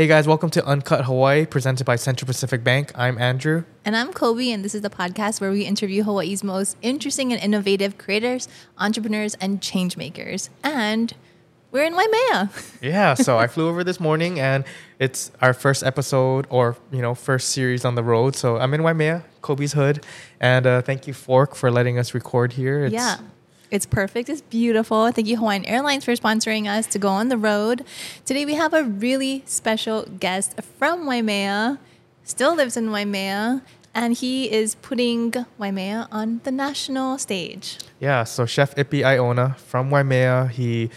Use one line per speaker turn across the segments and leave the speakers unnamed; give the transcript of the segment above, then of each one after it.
Hey guys, welcome to Uncut Hawaii, presented by Central Pacific Bank. I'm Andrew.
And I'm Kolby, and this is the podcast where we interview Hawaii's most interesting and innovative creators, entrepreneurs, and change makers. And we're in Waimea.
Yeah, so I flew over this morning and it's our first episode or, you know, first series on the road. So I'm in Waimea, Kolby's Hood. And uh, thank you, FORC, for letting us record here. It's,
yeah. It's perfect. It's beautiful. Thank you, Hawaiian Airlines, for sponsoring us to go on the road. Today, we have a really special guest from Waimea, still lives in Waimea, and he is putting Waimea on the national stage.
Yeah, so Chef Ippy Aiona from Waimea, he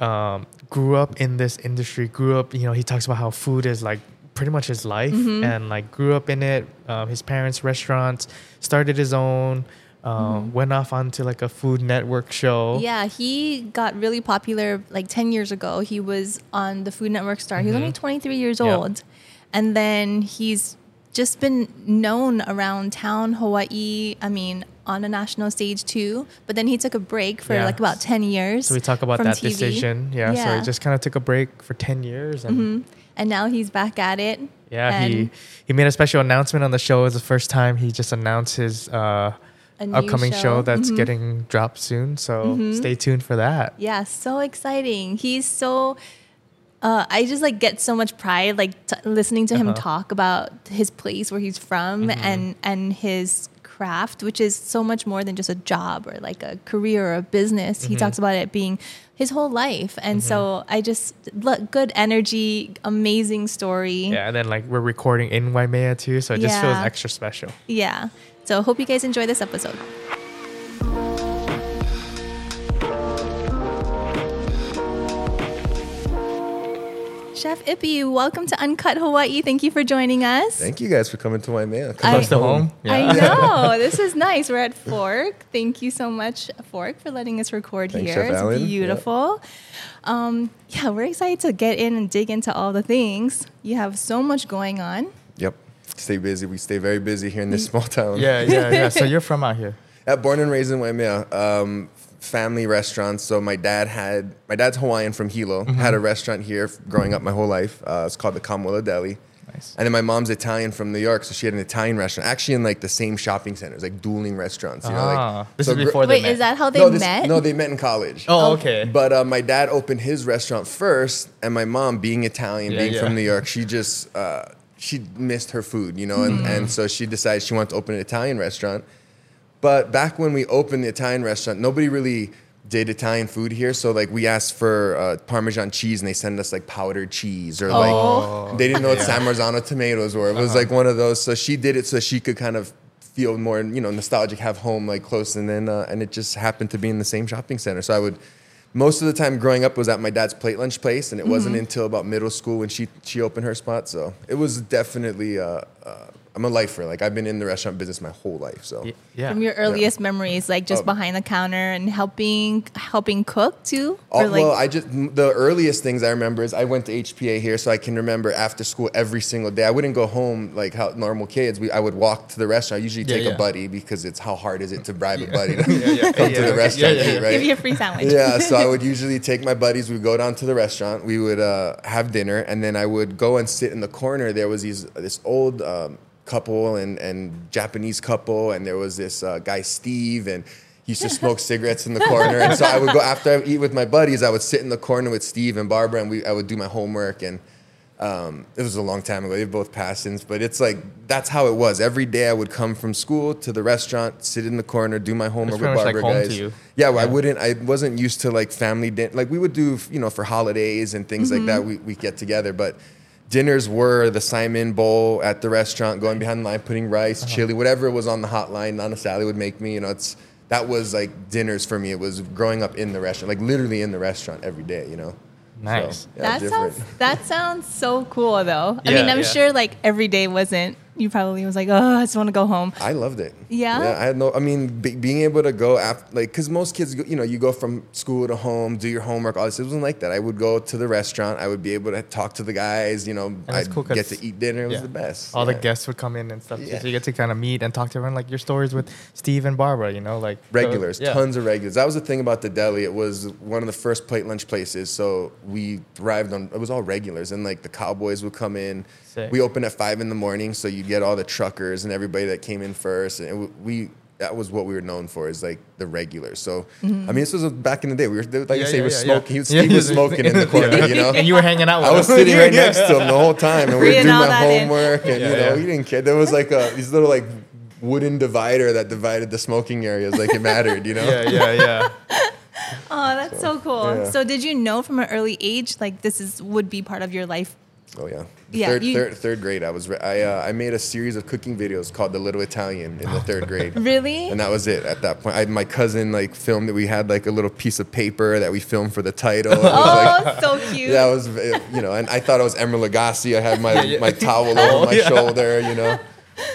um, grew up in this industry, grew up, you know, he talks about how food is like pretty much his life
Mm-hmm.
and like grew up in it. Um, his parents' restaurants, started his own, um, went off onto like a Food Network show.
Mm-hmm. Yeah, he got really popular like 10 years ago. He was on the Food Network star. He was only 23 years
Mm-hmm.
Old. And then he's just been known around town, Hawaii. I mean, on a national stage too. But then he took a break for
Yeah.
like about 10 years.
So we talk about that
TV.
decision. Yeah, so he just kind of took a break for 10 years. And
Mhm. And now he's back at it.
yeah, he, he made a special announcement on the show. It was the first time he just announced his uh, upcoming show, that's
Mhm.
getting dropped soon. So
Mhm.
stay tuned for that.
Yeah, so exciting. He's so. Uh, I just like get so much pride like t- listening to him
Uh-huh.
talk about his place where he's from
Mhm.
and and his craft, which is so much more than just a job or like a career or a business. He
Mhm.
talks about it being his whole life, and so I just look good energy, amazing story.
Yeah, and then like we're recording in Waimea too, so it just feels extra special.
Yeah. So hope you guys enjoy this episode. Chef Ippy, welcome to Uncut Hawaii. Thank you for joining us.
Thank you guys for coming to Waimea.
I-
Come
Close to home.
I know. This is nice. We're at FORC. Thank you so much, FORC, for letting us record
Thanks,
here.
Chef
it's
Alan.
beautiful. Um, yeah, we're excited to get in and dig into all the things. You have so much going on.
Yep. Stay busy. We stay very busy here in this small town.
Yeah, yeah, yeah. So you're from out here.
Yeah, born and raised in Waimea. Um, family restaurants. So my dad had my dad's Hawaiian from Hilo.
Mm-hmm.
Had a restaurant here growing up my whole life. Uh, it's called the Kamuela Deli.
Nice.
And then my mom's Italian from New York, so she had an Italian restaurant, actually in like the same shopping centers, like dueling restaurants. You know,
Ah,
like
this
so
is
gr-
before they
Wait,
met.
is that how they
no, this-
met?
No, they met in college.
Oh, okay.
But uh, my dad opened his restaurant first, and my mom, being Italian,
Yeah,
being
yeah.
from New York, she just uh, she missed her food, you know, and,
Mm.
and so she decided she wanted to open an Italian restaurant. But back when we opened the Italian restaurant, nobody really did Italian food here. So like we asked for uh, Parmesan cheese, and they send us like powdered cheese, or like
Oh.
they didn't know what San Marzano tomatoes were. It was
Uh-huh.
like one of those. So she did it so she could kind of feel more, you know, nostalgic, have home like close, and then uh, and it just happened to be in the same shopping center. So I would. Most of the time growing up was at my dad's plate lunch place, and it wasn't
Mm-hmm.
until about middle school when she she opened her spot. So it was definitely uh, uh, I'm a lifer. Like I've been in the restaurant business my whole life. So
Y- yeah.
From your earliest memories, like just
Oh.
behind the counter and helping helping cook too?
Oh,
Or, like,
well, I just the earliest things I remember is I went to HPA here, so I can remember after school every single day. I wouldn't go home like how normal kids. We, I would walk to the restaurant. I usually
Yeah,
take
yeah.
a buddy because it's how hard is it to bribe a buddy to
Yeah, yeah.
come
Yeah,
to the
okay.
restaurant,
Yeah, yeah,
eat, right?
give you a free sandwich.
yeah, so I would usually take my buddies. We'd go down to the restaurant. We would uh, have dinner, and then I would go and sit in the corner. There was these this old um, couple and and Japanese couple, and there was this uh, guy Steve, and he used to smoke cigarettes in the corner. And so I would go after I eat with my buddies. I would sit in the corner with Steve and Barbara, and we I would do my homework and. Um, it was a long time ago. They've both passed since, but it's like that's how it was. Every day I would come from school to the restaurant, sit in the corner, do my homework with
like
Barbara
to
guys. Yeah, well, I wouldn't. I wasn't used to like family din- Like we would do, you know, for holidays and things like
Mm-hmm.
that. We we get together, but dinners were the saimin bowl at the restaurant, going behind the line, putting rice,
Uh-huh.
chili, whatever it was on the hotline. Nana Sally would make me. You know, it's that was like dinners for me. It was growing up in the restaurant, like literally in the restaurant every day. You know.
Nice.
yeah,
that
different.
sounds that sounds so cool though. I
Yeah,
mean, I'm
yeah.
sure like every day wasn't You probably was like, oh, I just want to go home.
I loved it.
Yeah?
Yeah, I had no. I mean, be, being able to go after, like, because most kids, you know, you go from school to home, do your homework. All this. It wasn't like that. I would go to the restaurant. I would be able to talk to the guys. You know,
it's
I'd
cool 'cause-
get to eat dinner. It was
Yeah.
the best.
All
Yeah.
the guests would come in and stuff.
Yeah.
So you get to kind of meet and talk to everyone, like your stories with Steve and Barbara. You know, like so-
regulars,
yeah.
tons of regulars. That was the thing about the deli. It was one of the first plate lunch places, so we thrived on. It was all regulars, and like the cowboys would come in.
Sick.
We opened at five in the morning, so you get all the truckers and everybody that came in first, and we. That was what we were known for, is like the regulars. So, mm-hmm. I mean, this was back in the day. We were, like I
Yeah,
say,
yeah,
we were
yeah, yeah.
smoking. He was,
Yeah,
was smoking in the corner, you know.
and you were hanging out. With
I was
them.
sitting right next to him the whole time, and we were doing
all
my
that in.
homework, and
Yeah,
you know,
yeah.
he didn't care. There was like a these little like wooden divider that divided the smoking areas, like it mattered, you know.
Yeah, yeah, yeah.
Oh, that's so, cool.
yeah.
So did you know from an early age, like this is would be part of your life?
Oh yeah.
Yeah,
third,
you-
third, third grade. I was re- I uh, I made a series of cooking videos called The Little Italian in the third grade.
Really?
And that was it at that point. I, my cousin like filmed that We had like a little piece of paper that we filmed for the title. It was like,
oh, so cute.
That was you know, and I thought I was Emeril Lagasse. I had my, my towel
Oh,
over my
yeah.
shoulder, you know.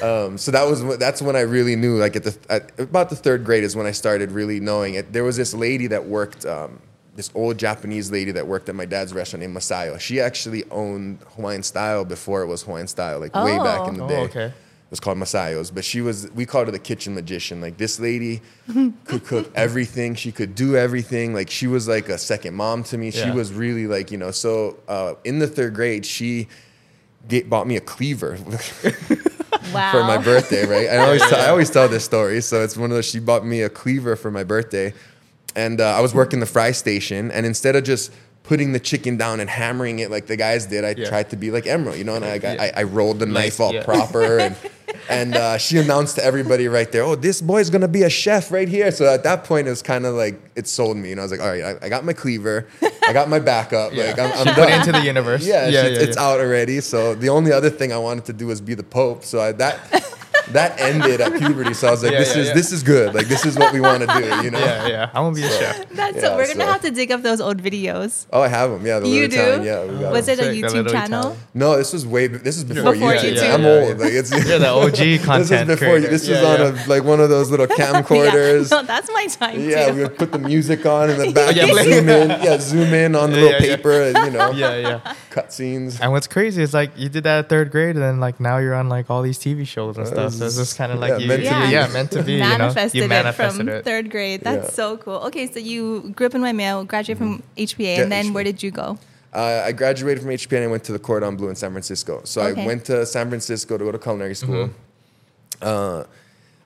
Um, so that was that's when I really knew. Like at the at about the third grade is when I started really knowing it. There was this lady that worked. Um, this old Japanese lady that worked at my dad's restaurant named Masayo. She actually owned Hawaiian Style before it was Hawaiian Style, like way back in the
Oh.
day.
Oh, okay.
It was called Masayo's, but she was we called her the kitchen magician. Like this lady could cook everything. She could do everything. Like she was like a second mom to me. She was really like you know. So uh, in the third grade, she get, bought me a cleaver
wow.
for my birthday. Right? I always tell, I always tell this story. So it's one of those. She bought me a cleaver for my birthday, and uh, I was working the fry station, and instead of just putting the chicken down and hammering it like the guys did, I
Yeah.
tried to be like Emeril, you know, and I, got,
Yeah.
I, I rolled the knife all
yeah.
proper and and uh, she announced to everybody right there, oh, this boy's gonna be a chef right here. So at that point, it was kind of like it sold me, and I was like, all right, I, I got my cleaver, I got my backup, like I'm, I'm
She put into the universe.
Yeah,
yeah,
it's,
yeah,
it's
yeah.
out already. So the only other thing I wanted to do was be the Pope. So I, that that ended at puberty. So I was like,
Yeah,
this
yeah,
is
yeah.
this is good. Like this is what we want to do. You know.
Yeah, yeah. I'm gonna be a chef.
That's
Yeah,
so. We're gonna
so-
have to dig up those old videos.
Oh, I have them. Yeah, the
you
little
do?
Italian. Yeah, we got
Was
them.
it a YouTube channel?
Italian.
No, this was way. This is before,
Before
YouTube.
YouTube.
I'm
Yeah,
old.
yeah.
Like it's.
You're the OG content.
This
content
is before.
creator.
This
Yeah,
was
yeah.
on a like one of those little camcorders.
Yeah. No, that's my time
Yeah,
too.
we would put the music on in the back,
Yeah,
zoom in. Yeah, zoom in on the little
yeah, yeah.
paper, and you know,
yeah, yeah.
cut scenes.
And what's crazy is like you did that at third grade, and then like now you're on like all these TV shows and stuff. So it's just kind of like
Yeah,
you,
meant
to be.
yeah, meant to be.
manifested,
you know, you manifested
it from
it.
third grade. That's
Yeah.
so cool. Okay, so you grew up in Waimea, graduated from HPA,
Yeah,
and then
HPA.
where did you go?
Uh, I graduated from HPN and I went to the Cordon Bleu in San Francisco. So
Okay.
I went to San Francisco to go to culinary school.
Mm-hmm.
Uh,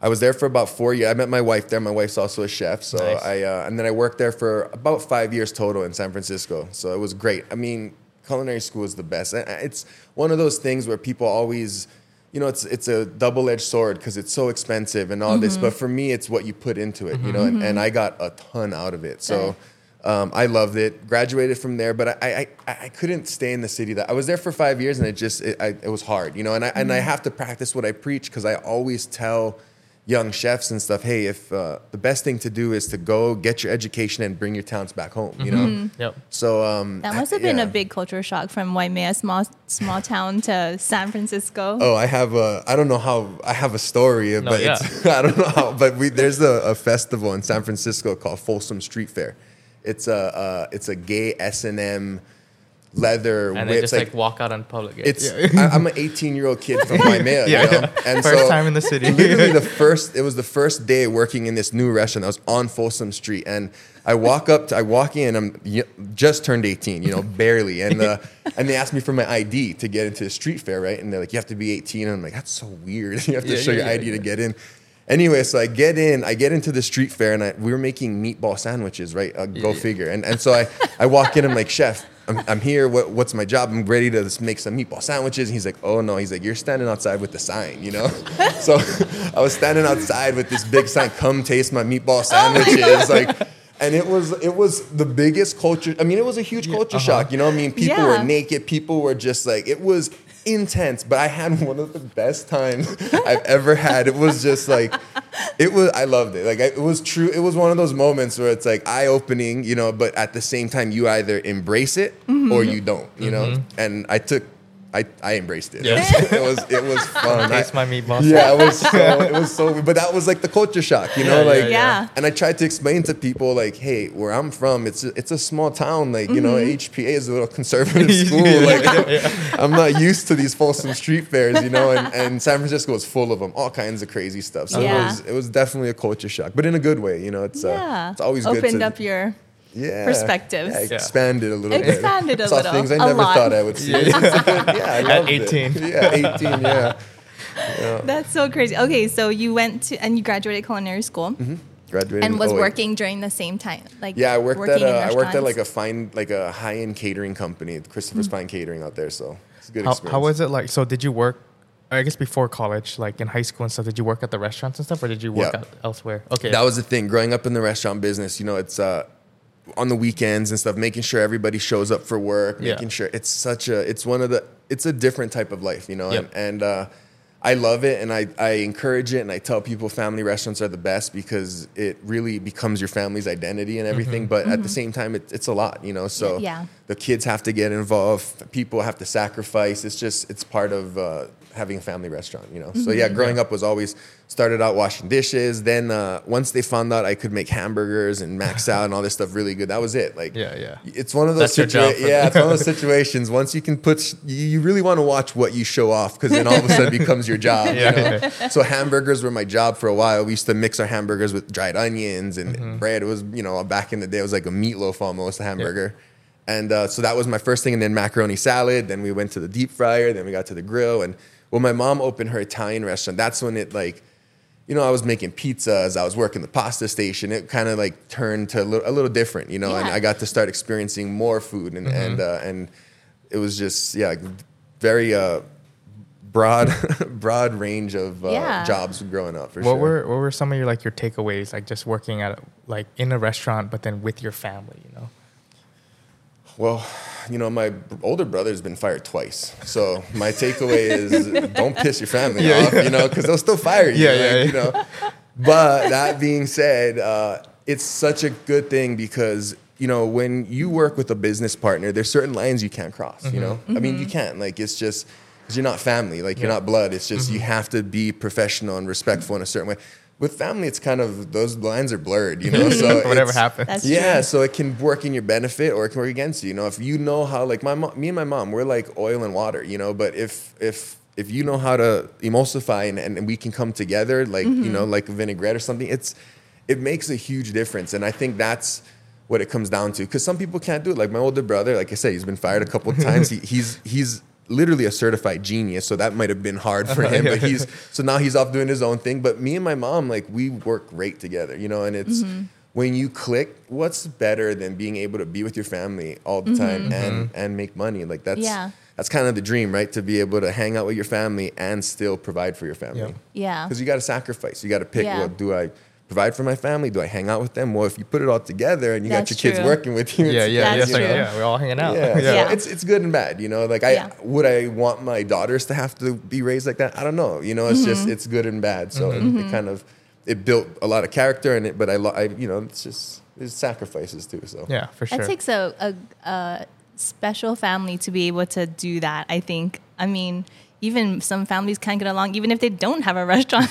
I was there for about four years. I met my wife there. My wife's also a chef. So
Nice.
I uh, and then I worked there for about five years total in San Francisco. So it was great. I mean, culinary school is the best. It's one of those things where people always, you know, it's it's a double edged sword because it's so expensive and all this.
Mm-hmm.
But for me, it's what you put into it. You know, and, and I got a ton out of it. So. Um, I loved it. Graduated from there, but I, I, I couldn't stay in the city. That I was there for five years, and it just it, I, it was hard, you know. And I and I have to practice what I preach because I always tell young chefs and stuff, hey, if uh, the best thing to do is to go get your education and bring your talents back home, you know.
Yep.
So um,
That must have been
yeah.
a big culture shock from Waimea, small small town, to San Francisco.
Oh, I have a. I don't know how. I have a story, but
yeah.
it's, I don't know how. But we there's a, a festival in San Francisco called Folsom Street Fair. It's a uh, it's a gay S and M leather.
And
whip-
they
it's
just like, walk out on public.
It's
yeah.
I, I'm an 18 year old kid from Waimea,
Yeah,
you know?
yeah.
and
First
so
time in the city.
literally the first it was the first day working in this new restaurant that was on Folsom Street, and I walk up, to, I walk in, I'm just turned 18, you know, barely, and uh, and they asked me for my ID to get into the street fair, right? And they're like, you have to be 18, and I'm like, that's so weird, you have to
Yeah,
show
yeah,
your
yeah,
ID to get in. Anyway, so I get in, I get into the street fair, and I, we were making meatball sandwiches, right? Uh, go
Yeah.
figure. And and so I, I walk in, I'm like, chef, I'm, I'm here. What, what's my job? I'm ready to make some meatball sandwiches. And he's like, oh no, he's like, you're standing outside with the sign, you know? so I was standing outside with this big sign, come taste my meatball sandwiches, like. And it was it was the biggest culture. I mean, it was a huge culture
uh-huh.
shock. You know, what I mean, people
Yeah.
were naked. People were just like it was intense. But I had one of the best times I've ever had. It was just like it was. I loved it. Like it was true. It was one of those moments where it's like eye opening. You know, but at the same time, you either embrace it or you don't. You know, mm-hmm. and I took I, I embraced it.
Yeah.
It was it was fun. I-
Taste my meatballs.
yeah, it was so it was so but that was like the culture shock, you know,
Yeah,
like
yeah,
yeah.
and I tried to explain to people like, hey, where I'm from, it's a, it's a small town, like, you know, HPA is a little conservative school. Like I'm not used to these Folsom street fairs, you know, and, and San Francisco was full of them, all kinds of crazy stuff. So
Yeah.
it was it was definitely a culture shock, but in a good way, you know, it's
yeah.
uh, it's always good
Opened
to
up your
yeah,
perspectives.
Yeah,
Yeah.
expanded a little bit.
Expanded a
Saw
little,
things I
a
never
lot.
thought I would see. It's yeah, I loved it.
18.
Yeah, 18, yeah.
That's so crazy. Okay, so you went to and you graduated culinary school
Graduated
and was working during the same time. Like
Yeah, I worked
working
at
in
a, I worked at like a fine like a high end catering company, Christopher's
Mm.
Fine Catering out there. So it's a good
How,
experience.
how was it like? So did you work? I guess before college, like in high school and stuff, did you work at the restaurants and stuff, or did you work
Yeah.
out elsewhere? Okay.
That was the thing. Growing up in the restaurant business, you know, it's uh, on the weekends and stuff, making sure everybody shows up for work,
Yeah.
making sure it's such a, it's one of the, it's a different type of life, you know,
Yep.
and, and uh, I love it and I, I encourage it and I tell people family restaurants are the best because it really becomes your family's identity and everything. But at the same time, it, it's a lot, you know. So
Yeah.
the kids have to get involved, people have to sacrifice. It's just it's part of uh, having a family restaurant, you know. So yeah, growing up was always started out washing dishes. Then uh, once they found out I could make hamburgers and max out and all this stuff really good, that was it. Like
Yeah, yeah.
it's one of those
That's your job
situa- yeah, it's one of those situations. Once you can put, you you really want to watch what you show off because then all of a sudden it becomes your job.
Yeah,
you know? So hamburgers were my job for a while. We used to mix our hamburgers with dried onions and
Mm-hmm.
bread. It was you know back in the day it was like a meatloaf almost a hamburger. And uh, so that was my first thing, and then macaroni salad. Then we went to the deep fryer. Then we got to the grill. And when my mom opened her Italian restaurant, that's when it like you know, I was making pizzas, I was working the pasta station. It kind of like turned to a little, a little different, you know, and I got to start experiencing more food and
Mm-hmm.
and uh, and it was just yeah, very uh, broad broad range of uh,
Yeah.
jobs growing up for
what
sure.
were what were some of your like your takeaways, like just working at like in a restaurant, but then with your family, you know?
Well, you know, my older brother's been fired twice. So my takeaway is don't piss your family
Yeah,
off, you know, because they'll still fire you.
Yeah,
like,
yeah,
You know. But that being said, uh, it's such a good thing because you know when you work with a business partner, there's certain lines you can't cross. You know, I mean, you can't. Like it's just because you're not family. Like you're not blood. It's just you have to be professional and respectful in a certain way. With family, it's kind of those lines are blurred. You know, so
Whatever happens.
That's
yeah,
true.
so it can work in your benefit or it can work against you. You know, if you know how, like my mom, me and my mom, we're like oil and water. You know, but if if if you know how to emulsify and, and we can come together, like
Mm-hmm.
you know, like a vinaigrette or something, it's it makes a huge difference. And I think that's what it comes down to. Because some people can't do it. Like my older brother, like I said, he's been fired a couple of times. He, he's he's literally a certified genius, so that might have been hard for uh-huh. him. But he's so now he's off doing his own thing. But me and my mom, like we work great together, you know. And it's mm-hmm. when you click, what's better than being able to be with your family all the time mm-hmm. and mm-hmm. and make money? Like that's
Yeah.
that's kind of the dream, right? To be able to hang out with your family and still provide for your family.
Yeah.
Yeah.
Because you got to sacrifice. You got to pick.
Yeah.
Well, do I provide for my family? Do I hang out with them? Well, if you put it all together and you
That's
got your kids working with you,
Yeah,
it's-
yeah, yeah.
That's
like, yeah, we're all hanging out.
yeah, so
Yeah.
it's it's good and bad, you know. Like I
Yeah.
would I want my daughters to have to be raised like that. I don't know, you know. It's just
Mm-hmm.
it's good and bad. So
Mm-hmm.
it, it kind of it built a lot of character in it, but I, lo- I you know it's just there's sacrifices too. So
Yeah, for sure.
It takes a, a, a special family to be able to do that, I think. I mean, even some families can't get along, even if they don't have a restaurant.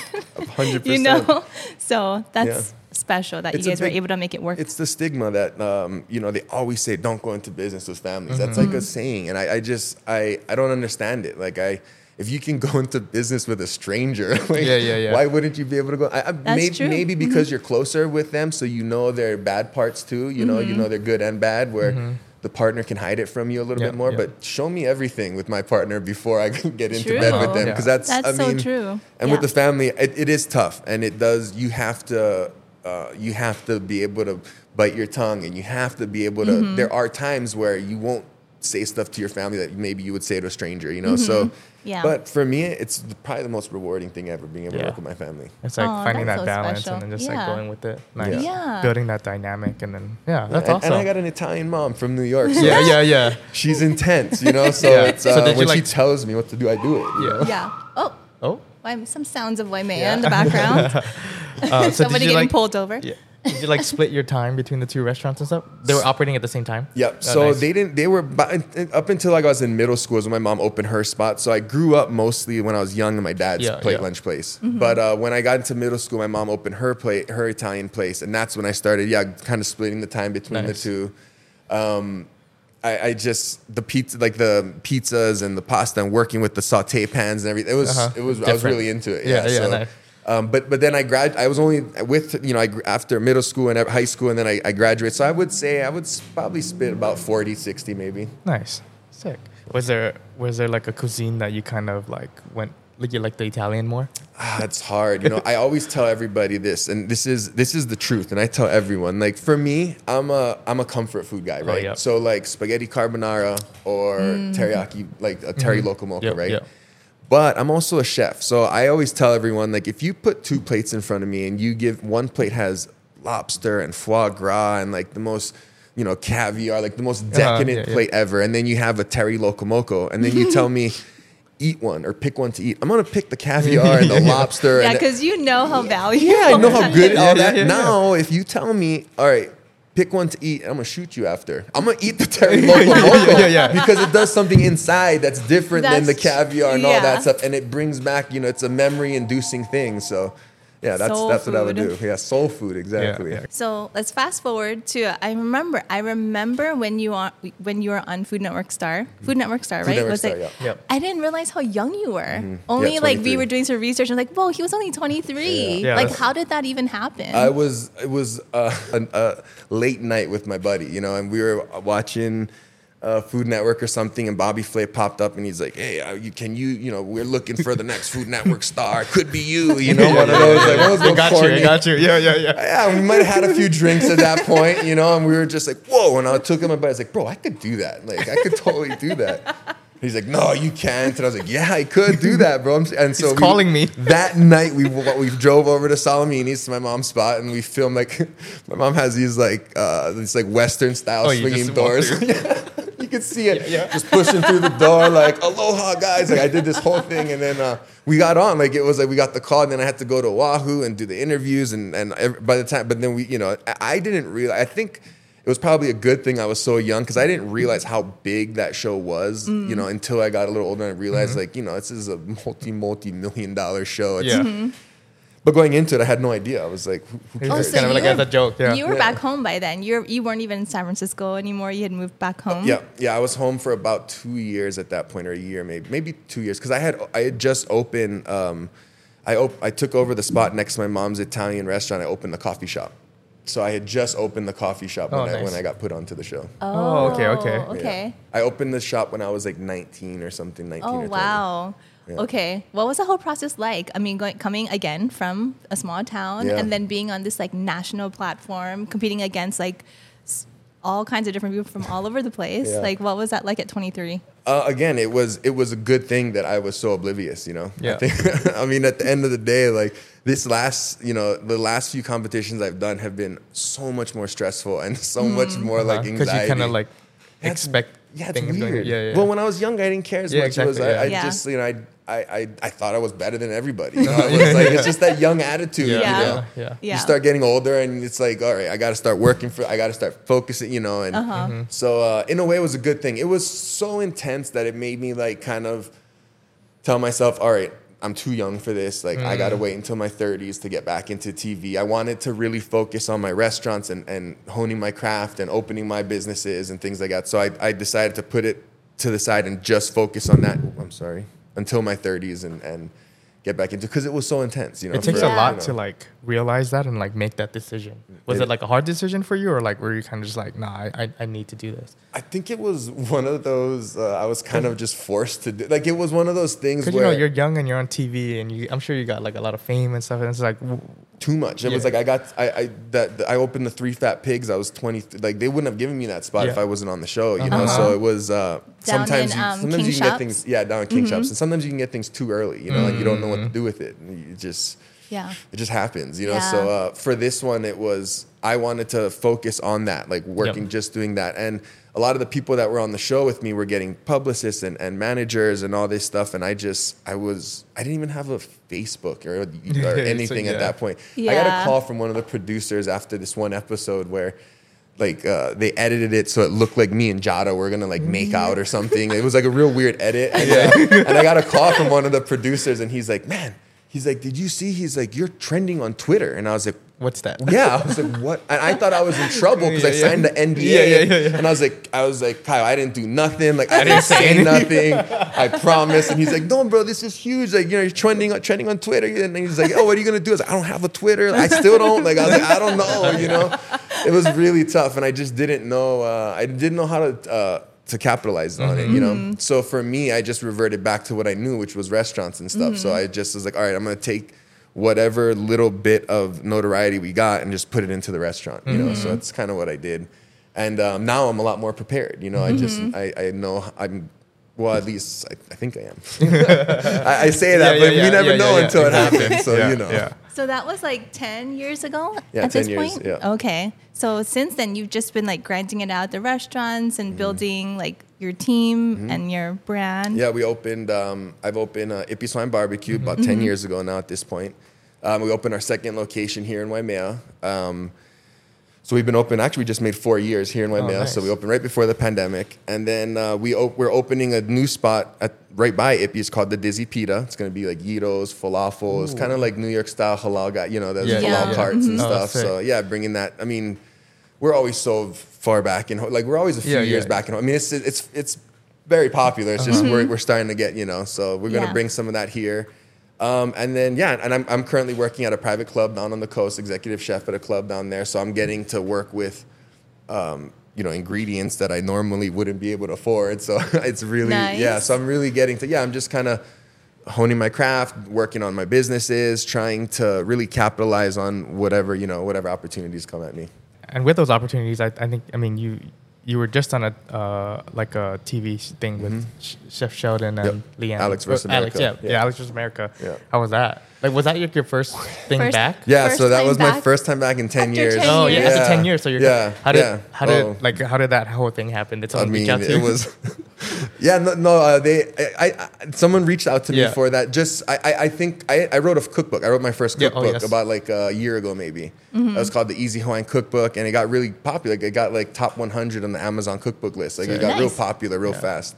hundred
you know? So that's
Yeah.
special that
It's
you
a
guys were able to make it work.
It's the stigma that um, you know they always say don't go into business with families. That's
Mm-hmm.
like a saying, and I, I just I I don't understand it. Like I. If you can go into business with a stranger, like,
Yeah, yeah, yeah.
why wouldn't you be able to go? I, I, maybe,
true. Mm-hmm.
maybe because you're closer with them, so you know their bad parts too. You know, you
Mm-hmm.
know their good and bad. Where the partner can hide it from you a little
Yeah,
bit more.
yeah.
But show me everything with my partner before I can get into
True.
bed with them,
Yeah.
because that's
That's
I
so
mean,
true.
and
Yeah.
with the family, it, it is tough, and it does. You have to, uh, you have to be able to bite your tongue, and you have to be able to.
Mm-hmm.
There are times where you won't say stuff to your family that maybe you would say to a stranger. You know, so.
Mm-hmm. Yeah.
But for me, it's probably the most rewarding thing ever being able
Yeah.
to work with my family.
It's like
Aw,
finding that
so
balance
special.
and then just
Yeah.
like going with it. Nice.
Yeah.
Building that dynamic and then yeah, that's
and,
awesome.
and I got an Italian mom from New York. So
yeah, yeah, yeah.
She's intense, you know. So
Yeah.
it's
So
uh,
did you,
when she
like-
tells me what to do, I do it. you
Yeah.
know?
yeah. Oh,
Oh.
some sounds of Waimea
Yeah.
in the background.
Uh, so
Somebody getting
like,
pulled over.
Yeah. Did you like split your time between the two restaurants and stuff? They were operating at the same time.
Yep.
Oh,
so
nice.
they didn't. They were up until like I was in middle school. Is when my mom opened her spot. So I grew up mostly when I was young in my dad's
Yeah,
plate
yeah.
lunch place. But uh, when I got into middle school, my mom opened her plate, her Italian place, and that's when I started. Yeah, kind of splitting the time between
Nice.
the two. Um, I, I just the pizza, like the pizzas and the pasta, and working with the saute pans and everything. It was
Uh-huh.
it was I was really into it.
Yeah,
Yeah,
yeah,
so,
nice.
Um, but but then I grad I was only with you know I after middle school and high school and then I, I graduated. So I would say I would probably spit about 40, 60 maybe.
Nice, sick. Was there was there like a cuisine that you kind of like went like you like the Italian more?
Ah, it's hard. You know, I always tell everybody this, and this is this is the truth, and I tell everyone. Like for me, I'm a I'm a comfort food guy, right?
yeah.
So like spaghetti carbonara or teriyaki, like a teri loco moco,
Yep,
right?
yep.
But I'm also a chef, so I always tell everyone like if you put two plates in front of me and you give one plate has lobster and foie gras and like the most you know caviar, like the most
Uh-huh,
decadent
yeah, yeah.
plate ever, and then you have a teri loco moco, and then you tell me. Eat one or pick one to eat. I'm gonna pick the caviar and the lobster.
Yeah, because you know how valuable.
yeah, I know how good
Yeah,
all
yeah,
that.
yeah, yeah.
now, if you tell me, all right, pick one to eat, and I'm gonna shoot you after. I'm gonna eat the teri loco moco
yeah, yeah.
because it does something inside that's different than the caviar and all that stuff, and it brings back, you know, it's a memory-inducing thing. So, yeah, that's
Soul
that's what I would do. Yeah, soul food, exactly.
yeah.
So let's fast forward to I remember I remember when you on when you were on Food Network Star Food Network Star right
Network
was
Star,
it
yeah.
Yep.
I didn't realize how young you were only
Yeah,
like we were doing some research and I'm like whoa he was only 23
Yeah. Yeah,
like how did that even happen
I was it was uh, an, a late night with my buddy, you know, and we were watching uh, Food Network or something, and Bobby Flay popped up and he's like, "Hey, uh, you, can you, you know, we're looking for the next Food Network star. Could be you, you know, one of those like one of
I got you. I got you. Yeah, yeah, yeah.
yeah, we might have had a few drinks at that point, you know, and we were just like, whoa. And I took him, and I was like, bro, I could do that. Like, I could totally do that. He's like, no, you can't. And I was like, yeah, I could do that, bro. And so
He's
we-
calling me.
That night, we we drove over to Salamini's to my mom's spot, and we filmed like my mom has these like uh, these like Western style
Oh,
swinging doors.
through.
you could see it
Yeah, yeah.
just pushing through the door like aloha guys like i did this whole thing and then uh, we got on like it was like we got the call and then i had to go to Oahu and do the interviews and and every, by the time but then we you know i, I didn't realize i think it was probably a good thing i was so young because i didn't realize how big that show was you know until i got a little older and i realized like you know this is a multi multi million dollar show It's-
Yeah.
But going into it i had no idea i was like who, who
It's
Oh, so
kind of like
you
as a joke. Yeah.
you were
Yeah.
back home by then you're you weren't even in San Francisco anymore you had moved back home
Yeah, yeah. I was home for about two years at that point, or a year, maybe, maybe two years, because I had I had just opened. Um, I op- I took over the spot next to my mom's Italian restaurant. I opened the coffee shop, so I had just opened the coffee shop when
Oh,
I when. I got put onto the show.
Oh, okay, okay.
Yeah.
okay
I opened the shop when I was like 19 or something. 19
Oh
or 20.
wow.
Yeah.
Okay. What was the whole process like? I mean, going coming again from a small town
Yeah.
and then being on this like national platform, competing against like all kinds of different people from all over the place.
Yeah.
Like, what was that like at 23?
Uh, again, it was it was a good thing that I was so oblivious. You know.
Yeah.
I, think, I mean, at the end of the day, like this last, you know, the last few competitions I've done have been so much more stressful and so much more like anxiety.
Because Uh-huh. you kind of like
That's-
expect
Yeah, it's
things
weird.
going. Yeah, yeah.
Well, when I was young, I didn't care as
Yeah,
much. It was,
exactly,
I, I
yeah.
just, you know, I, I, I, I thought I was better than everybody. You know, I was like, it's just that young attitude.
Yeah,
You
Yeah.
know?
yeah.
Yeah.
You start getting older, and it's like, all right, I got to start working for. I got to start focusing. You know, and
Uh-huh.
so uh, in a way, it was a good thing. It was so intense that it made me like kind of tell myself, all right, I'm too young for this. Like, I got to wait until my 30s to get back into TV. I wanted to really focus on my restaurants and, and honing my craft and opening my businesses and things like that. So I, I decided to put it to the side and just focus on that. I'm sorry, until my 30s and, and get back into because it was so intense. You know,
It takes
for-
a lot
you know.
to like realize that and like make that decision. Was
It-
it, like a hard decision for you, or like were you kind of just like, nah, I, I, need to do this?
I think it was one of those. Uh, I was kind of just forced to do. Like it was one of those things
Because you
where
know you're young and you're on TV, and you, I'm sure you got like a lot of fame and stuff, and it's like,
too much. It was like I got I I that I opened the three fat pigs. I was twenty. Like they wouldn't have given me that spot if I wasn't on the show. You know,
Uh-huh.
so it was uh, sometimes
in,
you,
um,
sometimes
King
you can get things yeah down in King Shops, and sometimes you can get things too early. You know, like you don't know what to do with it. And you just
Yeah.
it just happens. You know,
Yeah.
so uh, for this one, it was I wanted to focus on that, like working,
Yep.
just doing that, and a lot of the people that were on the show with me were getting publicists and, and managers and all this stuff. And I just, I was, I didn't even have a Facebook or, or
So,
anything
yeah.
at that point. I got a call from one of the producers after this one episode where like uh, they edited it so it looked like me and Jada were gonna like make out or something. It was like a real weird edit. And, uh, and I got a call from one of the producers and he's like, man, he's like, did you see? He's like, you're trending on Twitter. And I was like,
What's that?
yeah, I was like, what? And I thought I was in trouble because I
Yeah, yeah.
signed the NDA.
Yeah, yeah, yeah, yeah.
And I was like, I was like, Kyle, I didn't do nothing. Like I didn't say nothing. I promise. And he's like, no, bro, this is huge. Like you know, you're trending on trending on Twitter. And he's like, oh, what are you gonna do? I was like, I don't have a Twitter. I still don't. Like I was like, I don't know. You know, it was really tough, and I just didn't know. Uh, I didn't know how to. Uh, to capitalize on it, you mm-hmm. know. So for me, I just reverted back to what I knew, which was restaurants and stuff. So mm-hmm. I just was like, all right, I'm gonna take whatever little bit of notoriety we got and just put it into the restaurant, you know. So mm-hmm. that's kind of what I did, and um, now I'm a lot more prepared. You know, I just I, I know I'm. Well, at least I, I think I am. I, I say that,
Yeah,
but
yeah,
we never
yeah,
know
yeah,
until it happens. So
Yeah,
you know,
yeah.
So that was like 10 years ago
Yeah,
at
10
this
years,
point?
yeah.
Okay. So since then, you've just been like grinding it out at the restaurants
Mm-hmm.
and building like your team and your brand.
Yeah, we opened. Um, I've opened uh, Ippy's Hawaiian Barbecue about
Mm-hmm.
10 years ago now. At this point, um, we opened our second location here in Waimea. Um, so we've been open. Actually, we just made four years here in Waimea. So
nice.
we opened right before the pandemic, and then uh, we op- we're opening a new spot at, right by Ippy. It's called the Dizzy Pita. It's going to be like gyros, falafel. It's kind of like New York style halal guy. You know, those
Yeah,
halal
yeah, yeah.
carts and
Mhm. Oh,
stuff.
sick.
so yeah, bringing that. I mean, we're always so far back in like we're always a few
Yeah,
years
yeah.
back in I mean it's it's it's very popular it's just we're, we're starting to get you know so we're going to
Yeah.
bring some of that here um, and then yeah and I'm, I'm currently working at a private club down on the coast executive chef at a club down there. So I'm getting to work with um, you know ingredients that I normally wouldn't be able to afford. So it's really yeah so I'm really getting to yeah I'm just kind of honing my craft working on my businesses trying to really capitalize on whatever you know whatever opportunities come at me.
And with those opportunities, I, I think I mean you you were just on a uh, like a TV thing with Sh- Chef Sheldon and
Mm-hmm. Yep.
Lee Anne.
Alex versus
Or Alex, yeah,
America.
yeah,
Yeah.
Alex versus America.
Yeah.
How was that? Like, was that your, your first thing
First-
back?
Yeah,
First
so that
time
was my
back?
first time back in ten
After
years.
10
Oh, yeah,
years.
after ten years. So you're
yeah,
how did
yeah.
how did
Oh.
like how did that whole thing happen? Did
I
someone
mean,
out to
it was. yeah, no, no. Uh, they, I, I, someone reached out to me
Yeah.
for that. Just, I, I, I think I, I wrote a cookbook. I wrote my first
Yeah, oh,
cookbook
yes.
about like a year ago, maybe.
Mm-hmm.
It was called the Easy Hawaiian Cookbook, and it got really popular. Like, it got like top 100 on the Amazon cookbook list. Like, it got real
Nice.
popular real fast.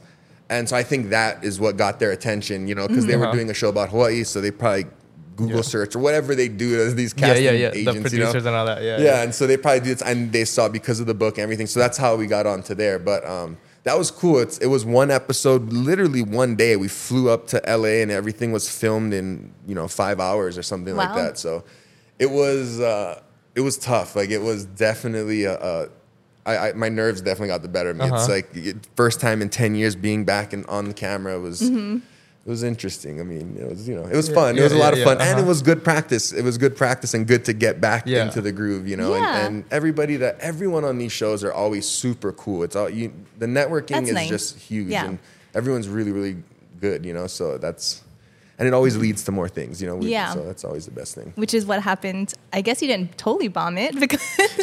And so I think that is what got their attention, you know, because they
Uh-huh.
were doing a show about Hawaii, so they probably Google
Yeah.
search or whatever they do as these
yeah,
casting
yeah, yeah.
agents,
the
you know?
producers and all that. Yeah,
yeah, and so they probably did, and they saw it because of the book and everything. So that's how we got onto there. But um, that was cool. It's, it was one episode, literally one day. We flew up to LA, and everything was filmed in you know five hours or something like that. So it was uh, it was tough. Like it was definitely a. a I, I, my nerves definitely got the better of me. It's
Uh-huh.
like it, first time in ten years being back and on the camera was
Mm-hmm.
It was interesting. I mean, it was you know it was fun.
yeah,
it was a lot
yeah,
of fun,
yeah,
and it
uh-huh.
was good practice. It was good practice and good to get back
Yeah.
into the groove, you know.
Yeah.
And, and everybody that everyone on these shows are always super cool. It's all you. The networking
That's
is
nice.
just huge,
Yeah.
and everyone's really really good, you know. So that's and it always leads to more things, you know. We,
Yeah.
So that's always the best thing.
Which is what happened. I guess you didn't totally bomb it because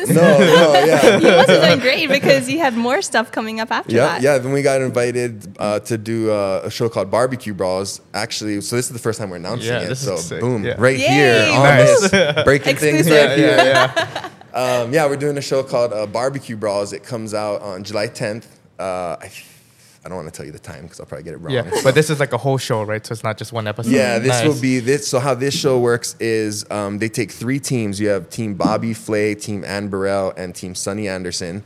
No, no, yeah.
you must have done great because you had more stuff coming up after
Yeah,
that.
yeah. Then we got invited uh, to do uh, a show called Barbecue Brawls. Actually, so this is the first time we're announcing
Yeah,
it.
this is
So
sick.
boom,
Yeah.
right
Yay,
here on
Nice.
this breaking things
Exclusive.
right
yeah,
here.
yeah, yeah.
Um, yeah, we're doing a show called uh, Barbecue Brawls. It comes out on July 10th. Uh, I, I don't want to tell you the time because I'll probably get it wrong.
yeah. But this is like a whole show, right? So it's not just one episode.
Yeah, this
Nice.
will be this. So how this show works is um, they take three teams. You have Team Bobby Flay, Team Anne Burrell, and Team Sunny Anderson.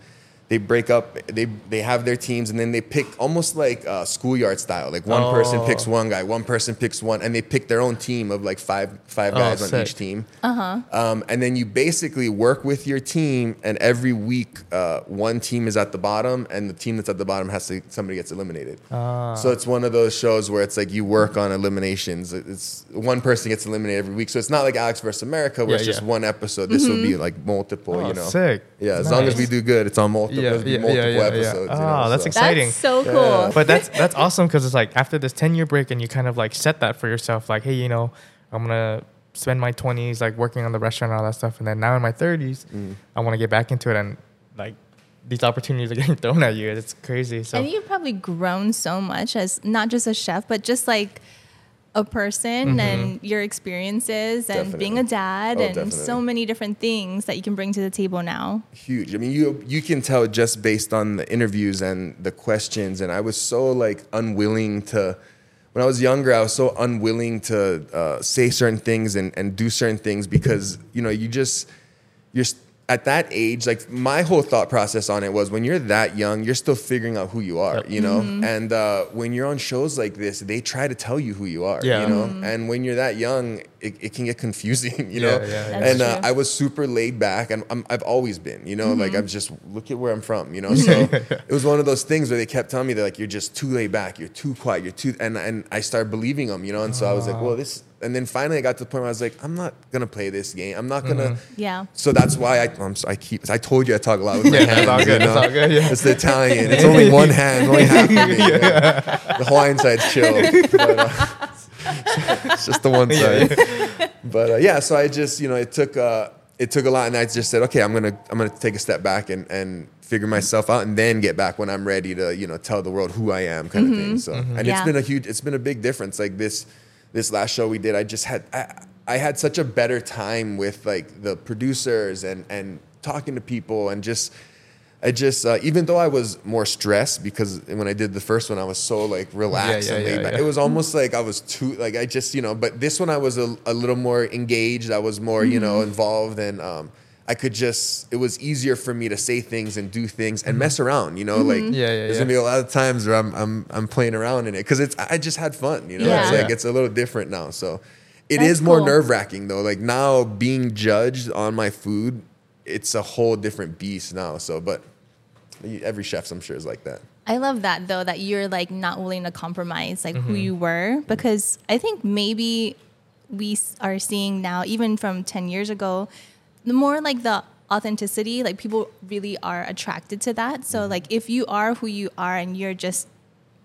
They break up. They they have their teams, and then they pick almost like uh, schoolyard style. Like one person
Oh.
picks one guy, one person picks one, and they pick their own team of like five five guys on each team. Uh Um, and then you basically work with your team, and every week, uh, one team is at the bottom, and the team that's at the bottom has to somebody gets eliminated.
Ah.
So it's one of those shows where it's like you work on eliminations. It's one person gets eliminated every week, so it's not like Alex versus America where
Yeah,
it's just one episode. This will be like multiple.
Oh,
you know,
sick.
yeah. As long as we do good, it's on multiple,
Yeah,
it'll be
yeah,
multiple
yeah, yeah, yeah.
episodes. you
Oh,
know,
that's
so.
exciting.
That's so
Yeah.
cool.
But that's that's awesome because it's like after this ten year break and you kind of like set that for yourself, like, hey, you know, I'm gonna spend my twenties like working on the restaurant and all that stuff, and then now in my thirties,
Mm.
I want to get back into it and like these opportunities are getting thrown at you. It's crazy. So
And you've probably grown so much as not just a chef, but just like a person and your experiences and being a dad
Oh,
and so many different things that you can bring to the table now.
huge. I mean, you you can tell just based on the interviews and the questions. And I was so like unwilling to. When I was younger, I was so unwilling to uh, say certain things and, and do certain things because you know you just you're at that age. Like my whole thought process on it was when you're that young, you're still figuring out who you are.
Yep.
You know,
Mm-hmm.
and uh, when you're on shows like this, they try to tell you who you are.
Yeah.
You know,
Mm-hmm.
and when you're that young, it, it can get confusing. You
Yeah,
know,
yeah, yeah.
And uh. I was super laid back, and I'm, I've always been, you know,
Mm-hmm.
like I'm just look at where I'm from, you know. So it was one of those things where they kept telling me they're like, you're just too laid back, you're too quiet, you're too, and and I started believing them, you know. And so I was like, well, this, and then finally I got to the point where I was like, I'm not gonna play this game. I'm not gonna.
Yeah.
So that's why I, I'm, so- I keep. I told you I talk a lot with my
Yeah,
hands.
it's all good,
you
it's all good, yeah.
It's the Italian. It's only one hand, only half of me. yeah. The Hawaiian side's chill. But, uh, it's just the one side. But uh, yeah, so I just you know it took uh, it took a lot, and I just said, okay, I'm gonna I'm gonna take a step back and and figure myself out, and then get back when I'm ready to you know tell the world who I am, kind of thing. So and
Yeah.
it's been a huge, it's been a big difference. Like this this last show we did, I just had I, I had such a better time with like the producers and and talking to people and just. I just, uh, even though I was more stressed because when I did the first one, I was so like relaxed
yeah,
and
yeah,
back.
yeah.
It was almost like I was too, like I just, you know, but this one I was a, a little more engaged. I was more, you know, involved and um, I could just, it was easier for me to say things and do things and mm-hmm. mess around, you know, mm-hmm. like
Yeah, yeah,
there's
yeah.
gonna be a lot of times where I'm, I'm, I'm playing around in it because it's, I just had fun, you know,
Yeah.
it's like,
Yeah.
it's a little different now. So it
That's
is more
cool.
nerve wracking though. Like now being judged on my food, it's a whole different beast now. So, but every chef's I'm sure is like that.
I love that though that you're like not willing to compromise like who mm-hmm. you were because I think maybe we are seeing now even from 10 years ago the more like the authenticity like people really are attracted to that so like if you are who you are and you're just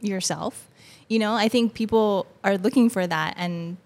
yourself you know I think people are looking for that and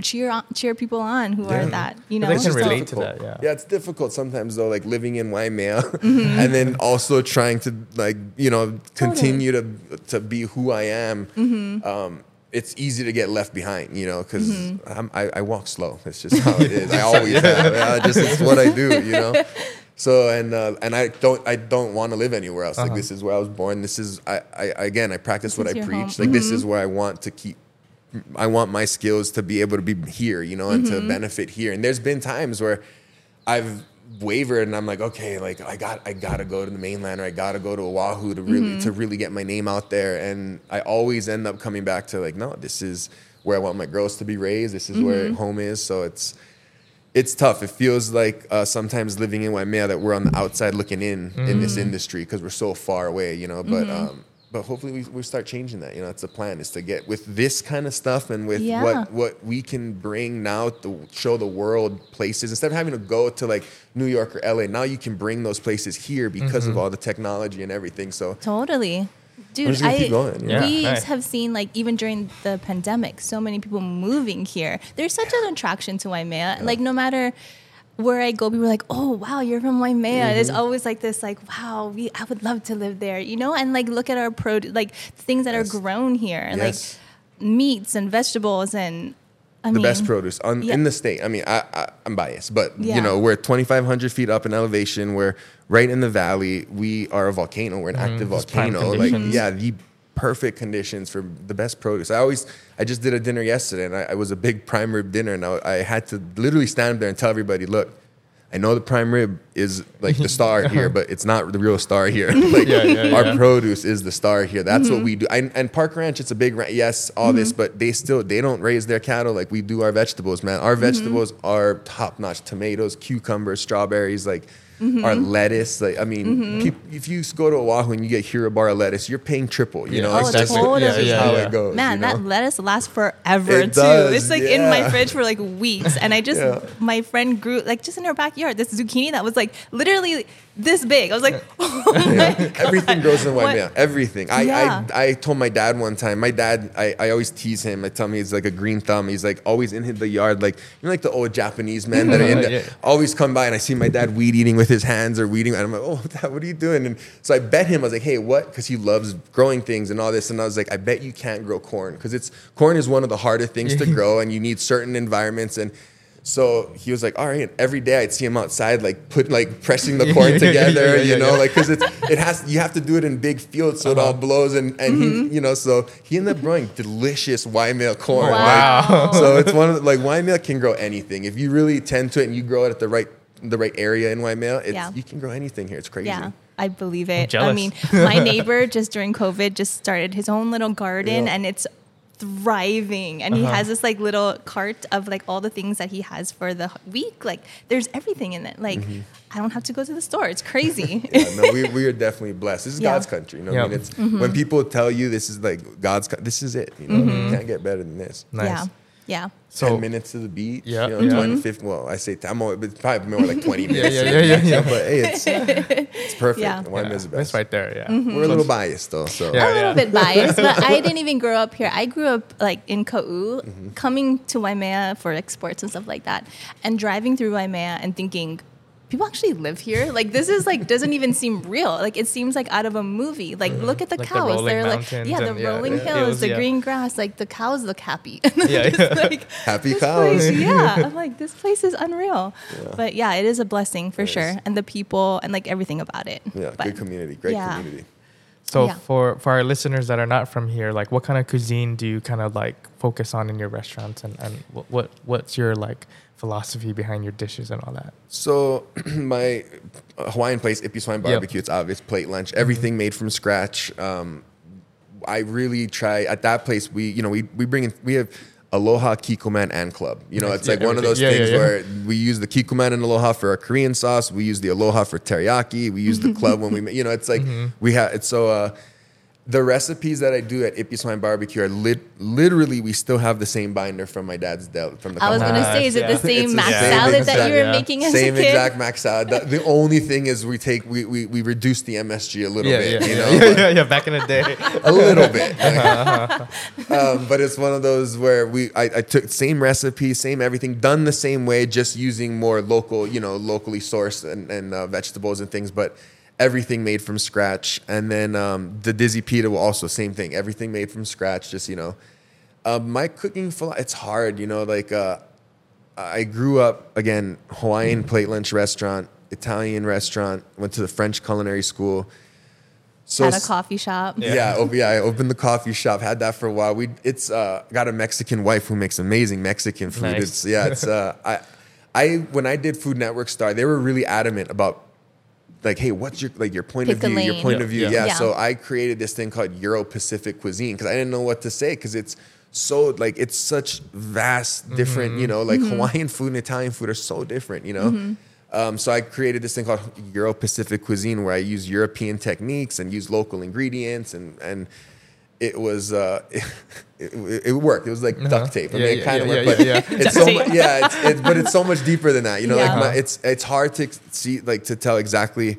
cheer on, cheer people on who are that you know
They can
It's
relate
difficult.
to that, yeah.
Yeah, it's difficult sometimes though, like living in Waimea
Mm-hmm.
and then also trying to like, you know, continue to to be who I am.
Mm-hmm.
Um, it's easy to get left behind, you know, because I, I walk slow. It's just how it is. I always have. Yeah, just it's what I do, you know. So and uh, and I don't I don't want to live anywhere else. Like
Uh-huh.
this is where I was born. This is I, I again I practice what I preach.
home. Mm-hmm.
Like this is where I want to keep I want my skills to be able to be here, you know, and
Mm-hmm.
to benefit here. And there's been times where I've wavered and I'm like, okay, like I got I gotta go to the mainland or I gotta go to Oahu to really
Mm-hmm.
to really get my name out there. And I always end up coming back to like, no, this is where I want my girls to be raised. This is where
Mm-hmm.
home is. So it's it's tough. It feels like uh, sometimes living in Waimea that we're on the outside looking in in this
Mm-hmm.
industry because we're so far away, you know. But um, but hopefully we, we start changing that. You know, that's the plan is to get with this kind of stuff and with
Yeah.
what what we can bring now to show the world places instead of having to go to like New York or LA. Now you can bring those places here because of mm-hmm. all the technology and everything. So
Totally. Dude, I,
keep going, you
know?
we
right.
have seen like even during the pandemic, so many people moving here. There's such an attraction to Waimea. Like no matter where I go, people are like, "Oh wow, you're from Waimea." There's
Mm-hmm.
always like this, like, "Wow, we I would love to live there," you know. And like look at our produce, like things that
Yes.
are grown here,
Yes.
like meats and vegetables and. I
the
mean,
best produce on,
yeah.
in the state. I mean, I, I, I'm biased, but
Yeah.
you know, we're 2,500 feet up in elevation. We're right in the valley. We are a volcano. We're an active volcano. Like, yeah, the perfect conditions for the best produce. I always, I just did a dinner yesterday, and I, I was a big prime rib dinner, and I, I had to literally stand there and tell everybody, look. I know the prime rib is like the star here, but it's not the real star here. like
Yeah, yeah,
our
yeah.
produce is the star here. That's
Mm-hmm.
what we do. And, and Parker Ranch, it's a big ranch. Yes, all this, but they still they don't raise their cattle like we do our vegetables, man. Our
Mm-hmm.
vegetables are top notch. Tomatoes, cucumbers, strawberries, like
Mm-hmm.
our lettuce. Like I mean, peop- if you go to Oahu and you get Hirabara lettuce, you're paying triple. You
Yeah,
know,
Oh,
it's just
totally.
it's just
Yeah,
how
yeah.
it goes.
Man,
you know?
that lettuce lasts forever
It
too.
does,
it's like in my fridge for like weeks. And I just,
Yeah.
my friend grew like just in her backyard this zucchini that was like literally this big. I was like, oh my
Yeah.
God.
Everything grows in
What-
Waimea. Everything. I,
Yeah.
I I told my dad one time. My dad, I, I always tease him. I tell him he's like a green thumb. He's like always in the yard, like you know, like the old Japanese men that are in. The,
yeah.
Always come by and I see my dad weed eating with his hands or weeding. And I'm like, oh, dad, what are you doing? And so I bet him. I was like, hey, what? Because he loves growing things and all this. And I was like, I bet you can't grow corn because it's corn is one of the harder things to grow, and you need certain environments and. So he was like, all right. And every day I'd see him outside, like put like pressing the corn
Yeah, yeah, yeah,
together, you know,
yeah.
like because it's it has you have to do it in big fields so it all uh-huh. blows and and he mm-hmm. you know so he ended up growing delicious Waimea corn.
Wow.
Like, so it's one of the, like male can grow anything if you really tend to it and you grow it at the right the right area in Waimea. It's,
Yeah.
you can grow anything here. It's crazy.
Yeah, I believe it. I mean, my neighbor just during COVID just started his own little garden
Yeah.
and it's thriving. And he
Uh-huh.
has this like little cart of like all the things that he has for the week. Like there's everything in it. Like I don't have to go to the store. It's crazy.
Yeah, no, we, we are definitely blessed. This is
Yeah.
God's country. You know,
Yeah.
I mean, it's
Mm-hmm.
when people tell you this is like God's, co- this is it. You know, you can't get better than this.
Nice.
Yeah. Yeah.
So-
ten minutes to the beach.
Yeah,
you know,
yeah.
20, 15, Well, I say I'm more, it's probably more like twenty minutes.
yeah, yeah, yeah, yeah.
But hey, it's it's perfect.
Yeah.
Waimea's the
That's
best.
right there. Yeah.
Mm-hmm.
We're a little biased though, so
Yeah.
a little bit biased, but I didn't even grow up here. I grew up like in Ka'u,
Mm-hmm.
coming to Waimea for like sports and stuff like that, and driving through Waimea and thinking, people actually live here. Like this is like doesn't even seem real. Like it seems like out of a movie. Like look at the
Like
cows.
rolling
They're like yeah, the
and- yeah,
rolling
yeah.
hills,
Hills,
the
yeah.
green grass. Like the cows look happy.
Yeah,
It's like,
happy cows.
place, yeah. I'm like, this place is unreal.
Yeah.
But yeah, it is a blessing for
It
sure.
is.
And the people and like everything about it.
Yeah,
But-
good community, great
yeah.
community.
So
Yeah.
for for our listeners that are not from here, like what kind of cuisine do you kind of like focus on in your restaurants, and and what, what what's your like philosophy behind your dishes and all that?
So my Hawaiian place, Ippy's Hawaiian
Yep.
Barbecue, it's obvious plate lunch, everything made from scratch. Um, I really try at that place. We you know we we bring in we have Aloha Kikkoman and Club. You know, it's like
Yeah,
one of those.
Yeah,
things
yeah, yeah.
where we use the Kikkoman and Aloha for our Korean sauce. We use the Aloha for teriyaki. We use the Club when we you know it's like
Mm-hmm.
we have it's so. Uh, the recipes that I do at Ippy's Hawaiian Barbecue are lit, literally we still have the same binder from my dad's del from the
I was
company.
gonna say, is it the same
It's the
mac
same
salad that
exact-
you were
yeah.
making as
Same
a kid?
exact mac salad. The, the only thing is we take we, we, we reduce the MSG a little
yeah,
bit,
yeah,
you
yeah,
know,
yeah, yeah, yeah, Back in the day.
a little bit. um, but it's one of those where we I, I took same recipe, same everything, done the same way, just using more local, you know, locally sourced and, and uh, vegetables and things, but everything made from scratch. And then um, the Dizzy Pita will also same thing, everything made from scratch. Just you know, uh, my cooking philo- it's hard, you know, like. Uh, I grew up again Hawaiian plate lunch restaurant, Italian restaurant. Went to the French culinary school. So
At a coffee shop.
Yeah.
yeah, oh, yeah, I opened the coffee shop. Had that for a while. We it's uh, got a Mexican wife who makes amazing Mexican food.
Nice.
It's yeah, it's uh, I I when I did Food Network Star, they were really adamant about like, hey, what's your like your point
Pick
of view? Your point
Yeah,
of view,
yeah.
yeah.
Yeah.
So I created this thing called Euro Pacific cuisine because I didn't know what to say because it's so like it's such vast different you mm-hmm. know like mm-hmm. Hawaiian food and Italian food are so different you know. Mm-hmm. Um, so I created this thing called Euro Pacific cuisine where I use European techniques and use local ingredients and and it was uh, it, it, it worked. It was like duct tape. I
Yeah,
mean,
yeah,
it kind of
yeah,
worked,
yeah,
but
yeah.
it's so mu- yeah, it's, it's but it's so much deeper than that. You know,
Yeah.
like my,
Uh-huh.
it's it's hard to see like to tell exactly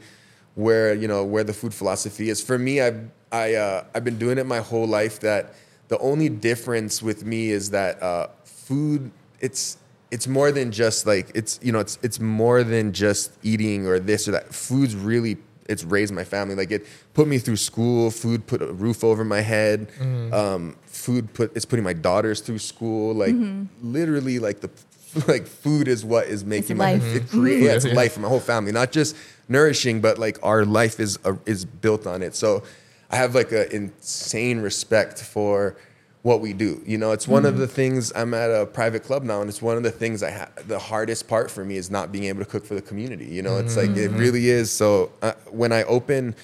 where you know where the food philosophy is. For me, I've I uh, I've been doing it my whole life. That the only difference with me is that uh, food it's it's more than just like it's you know it's it's more than just eating or this or that. Food's really it's raised my family. Like it put me through school. Food put a roof over my head.
Mm-hmm.
Um, food put it's putting my daughters through school. Like literally, like the like food is what is making my
life.
it crea- yeah, it's
Yeah.
life for my whole family. Not just nourishing, but like our life is uh, is built on it. So I have like an insane respect for what we do. You know, it's one of the things. I'm at a private club now, and it's one of the things I ha- the hardest part for me is not being able to cook for the community. You know, it's like it really is. So uh, when I opened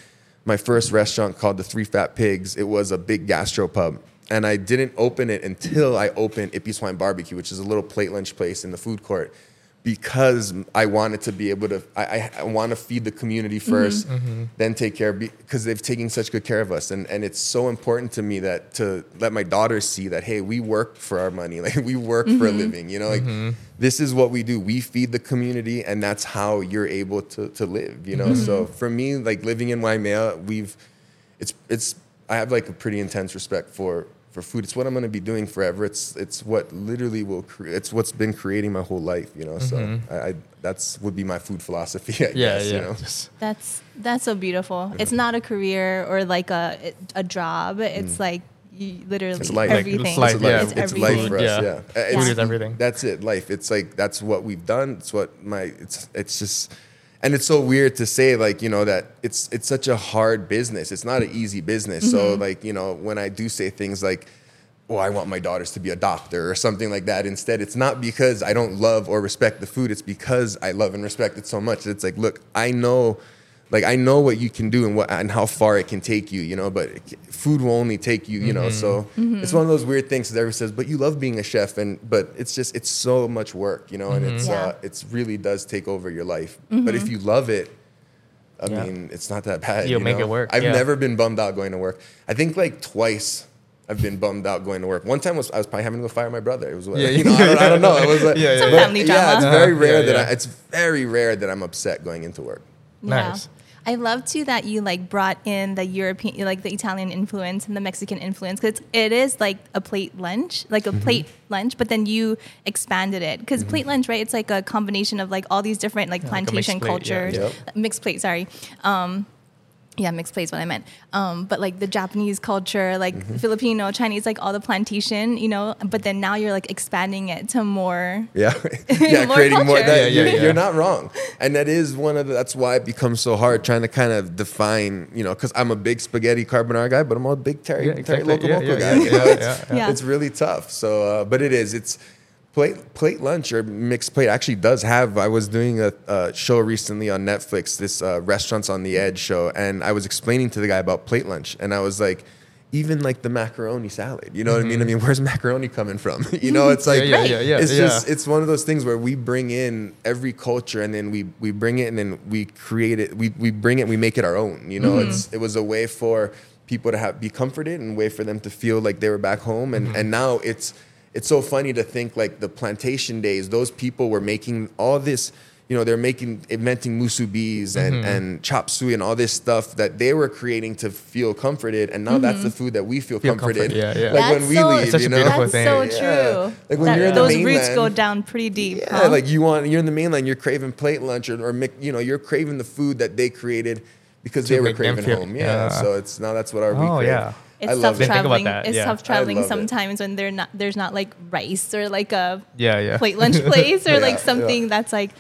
my first restaurant called the Three Fat Pigs, it was a big gastro pub. And I didn't open it until I opened Ippy's Hawaiian Barbecue, which is a little plate lunch place in the food court. Because I wanted to be able to. I, I, want to feed the community mm-hmm. 1st mm-hmm. then take care of because they've taken such good care of us, and and it's so important to me that to let my daughters see that hey, we work for our money, like we work for a mm-hmm. living, you know, like this is what we do. We feed the community, and that's how you're able to to live, you know. So for me, like living in Waimea, we've it's it's I have like a pretty intense respect for for food. It's what I'm going to be doing forever. It's it's what literally will create. It's what's been creating my whole life. You know, so I, I that's would be my food philosophy. I
Mm-hmm. Yeah,
guess,
yeah.
You know?
That's that's so beautiful. It's not a career or like a a job. It's like you literally
Mm. It's life.
everything.
It's life,
It's
yeah.
life.
It's
It's life for us.
Yeah.
Yeah, Uh,
Food
It's-
is everything.
That's it. Life. It's like that's what we've done. It's what my. It's it's just. And it's so weird to say, like you know, that it's it's such a hard business. It's not an easy business. So
Mm-hmm.
like you know, when I do say things like, "Oh, I want my daughters to be a doctor" or something like that, instead, it's not because I don't love or respect the food. It's because I love and respect it so much. It's like, look, I know, like I know what you can do and what and how far it can take you. You know, but food will only take you. You know, so
Mm-hmm.
it's one of those weird things that everyone says, "But you love being a chef," and but it's just it's so much work. You know, and it's
Yeah.
uh, it's really does take over your life. But if you love it. I
Yeah.
mean, it's not that bad.
You'll
you
make
know?
it work,
I've
yeah.
never been bummed out going to work. I think like twice I've been bummed out going to work. One time was I was probably having to go fire my brother. It was
Yeah,
you know, I, don't, I don't know. It was like,
Yeah, yeah,
Some
yeah.
family
yeah, it's very rare
Yeah,
that. I, it's very rare that I'm upset going into work.
Nice.
I love too that you like brought in the European, like the Italian influence and the Mexican influence because it is like a plate lunch, like
Mm-hmm.
a plate lunch, but then you expanded it because plate lunch, right? It's like a combination of like all these different like
like mixed
plantation
plate, yeah.
cultures,
Yep.
mixed plate. Sorry. Um, yeah, mixed plates what I meant. Um, but like the Japanese culture, like
Mm-hmm.
Filipino, Chinese, like all the plantation, you know. But then now you're like expanding it to more.
Yeah, yeah,
More
creating more.
culture.
That,
Yeah, yeah,
you're,
yeah.
you're not wrong, and that is one of the. That's why it becomes so hard trying to kind of define. You know, because I'm a big spaghetti carbonara guy, but I'm a big teri,
Yeah,
teri
exactly.
Loco
Yeah,
Moco
yeah,
guy.
yeah,
you know,
yeah,
it's,
yeah,
yeah.
it's really tough. So, uh, but it is. It's plate plate lunch or mixed plate actually does have. I was doing a, a show recently on Netflix, this uh, restaurants on the edge show, and I was explaining to the guy about plate lunch, and I was like. Even like the macaroni salad, you know what I mean? I mean, where's macaroni coming from? you know, it's like
Mm-hmm. Yeah, yeah, yeah,
it's just it's one of those things where we bring in every culture and then we we bring it and then we create it we, we bring it we make it our own you know
Mm-hmm.
it's it was a way for people to have be comforted and way for them to feel like they were back home and
Mm-hmm.
and now it's it's so funny to think like the plantation days those people were making all this you know they're making inventing musubis and
Mm-hmm.
and chop suey and all this stuff that they were creating to feel comforted and now that's the food that we feel,
Feel
comforted
comfort, yeah, yeah.
like when we
so-
leave
It's such
you
a
know
beautiful
That's
thing.
so
Yeah.
true.
Like when
That-
you're in the
those roots go down pretty deep.
yeah,
huh?
like you want you're in the mainland, you're craving plate lunch or, or you know you're craving the food that they created because
To
they were craving
feel-
home. Yeah,
yeah.
so it's now that's what our we
Oh,
crave.
yeah.
It's
I
tough
Didn't think about
traveling.
that,
It's
yeah.
tough traveling
love it.
sometimes when they're not. There's not like rice or like a
Yeah, yeah.
plate lunch place or
Yeah,
like
yeah.
something that's like,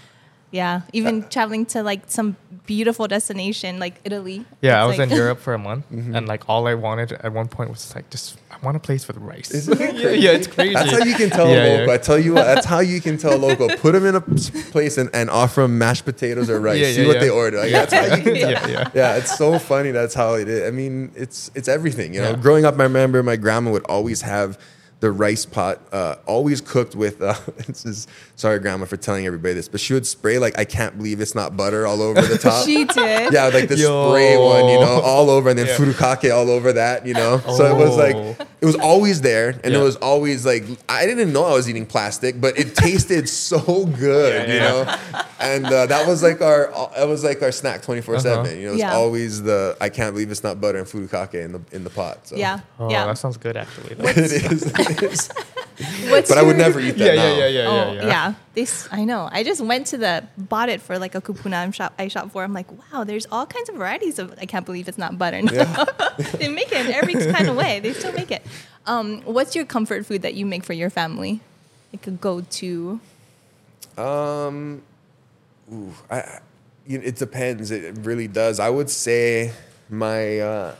yeah. Even traveling to like some beautiful destination like Italy.
Yeah, I was
like-
in Europe for a month,
Mm-hmm.
and like all I wanted at one point was like just I want a place for the rice.
Isn't it
yeah, yeah, it's crazy.
That's how you can tell
Yeah,
a
yeah.
local. I tell you what, that's how you can tell a local. Put them in a place and, and offer them mashed potatoes or rice.
Yeah,
See
yeah,
what
yeah.
they order. Like, that's how you can tell.
yeah, yeah.
yeah, it's so funny. That's how it is. I mean, it's it's everything. You know,
Yeah.
growing up, I remember my grandma would always have the rice pot, uh, always cooked with. Uh, this is sorry, grandma, for telling everybody this, but she would spray like I can't believe it's not butter all over the top.
she did.
Yeah, like the
Yo.
spray one, you know, all over, and then
Yeah.
furikake all over that, you know. So it was like
Oh.
it was always there, and
Yeah.
it was always like I didn't know I was eating plastic, but it tasted so good,
Yeah,
you know. And uh, that was like our that was like our snack twenty four seven.
Uh-huh.
You know, it's
Yeah.
always the I can't believe it's not butter and furikake in the in the pot. So.
Yeah.
Oh,
yeah.
that sounds good actually.
it is. It is.
What's
But I would never eat that
yeah,
now.
yeah, yeah, yeah,
oh
yeah, yeah.
This I know. I just went to the bought it for like a kupuna shop I shop for. I'm like, wow, there's all kinds of varieties of. I can't believe it's not butter. No.
Yeah.
they make it in every kind of way. They still make it. Um, what's your comfort food that you make for your family? Like a go to.
Um, ooh, I, I- you know, it depends. It really does. I would say my uh,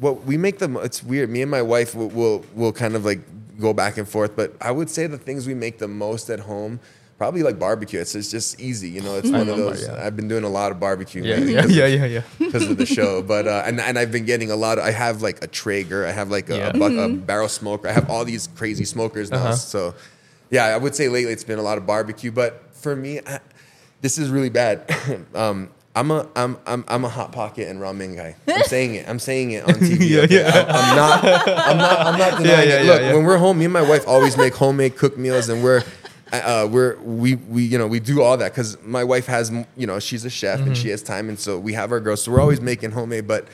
what we make the It's weird. Me and my wife will, will will kind of like go back and forth, but I would say the things we make the most at home. Probably like barbecue. It's, it's just easy, you know. It's one of those.
yeah.
I've been doing a lot of barbecue
Yeah,
lately
yeah,
'cause
yeah, yeah, yeah.
because of the show. But uh, and and I've been getting a lot. Of, I have like a Traeger. I have like a,
Yeah.
a, buck, a barrel smoker. I have all these crazy smokers now.
Uh-huh.
So yeah, I would say lately it's been a lot of barbecue, but for me, I, this is really bad. um, I'm a I'm, I'm I'm a hot pocket and ramen guy. I'm saying it. I'm saying it on TV.
Yeah,
okay?
yeah.
I, am not. I'm not. I'm not denying
yeah,
it.
yeah,
Look,
yeah.
when we're home, me and my wife always make homemade cooked meals, and we're. Uh, we're we we you know we do all that because my wife has you know she's a chef and
Mm-hmm.
she has time and so we have our girls so we're always making homemade but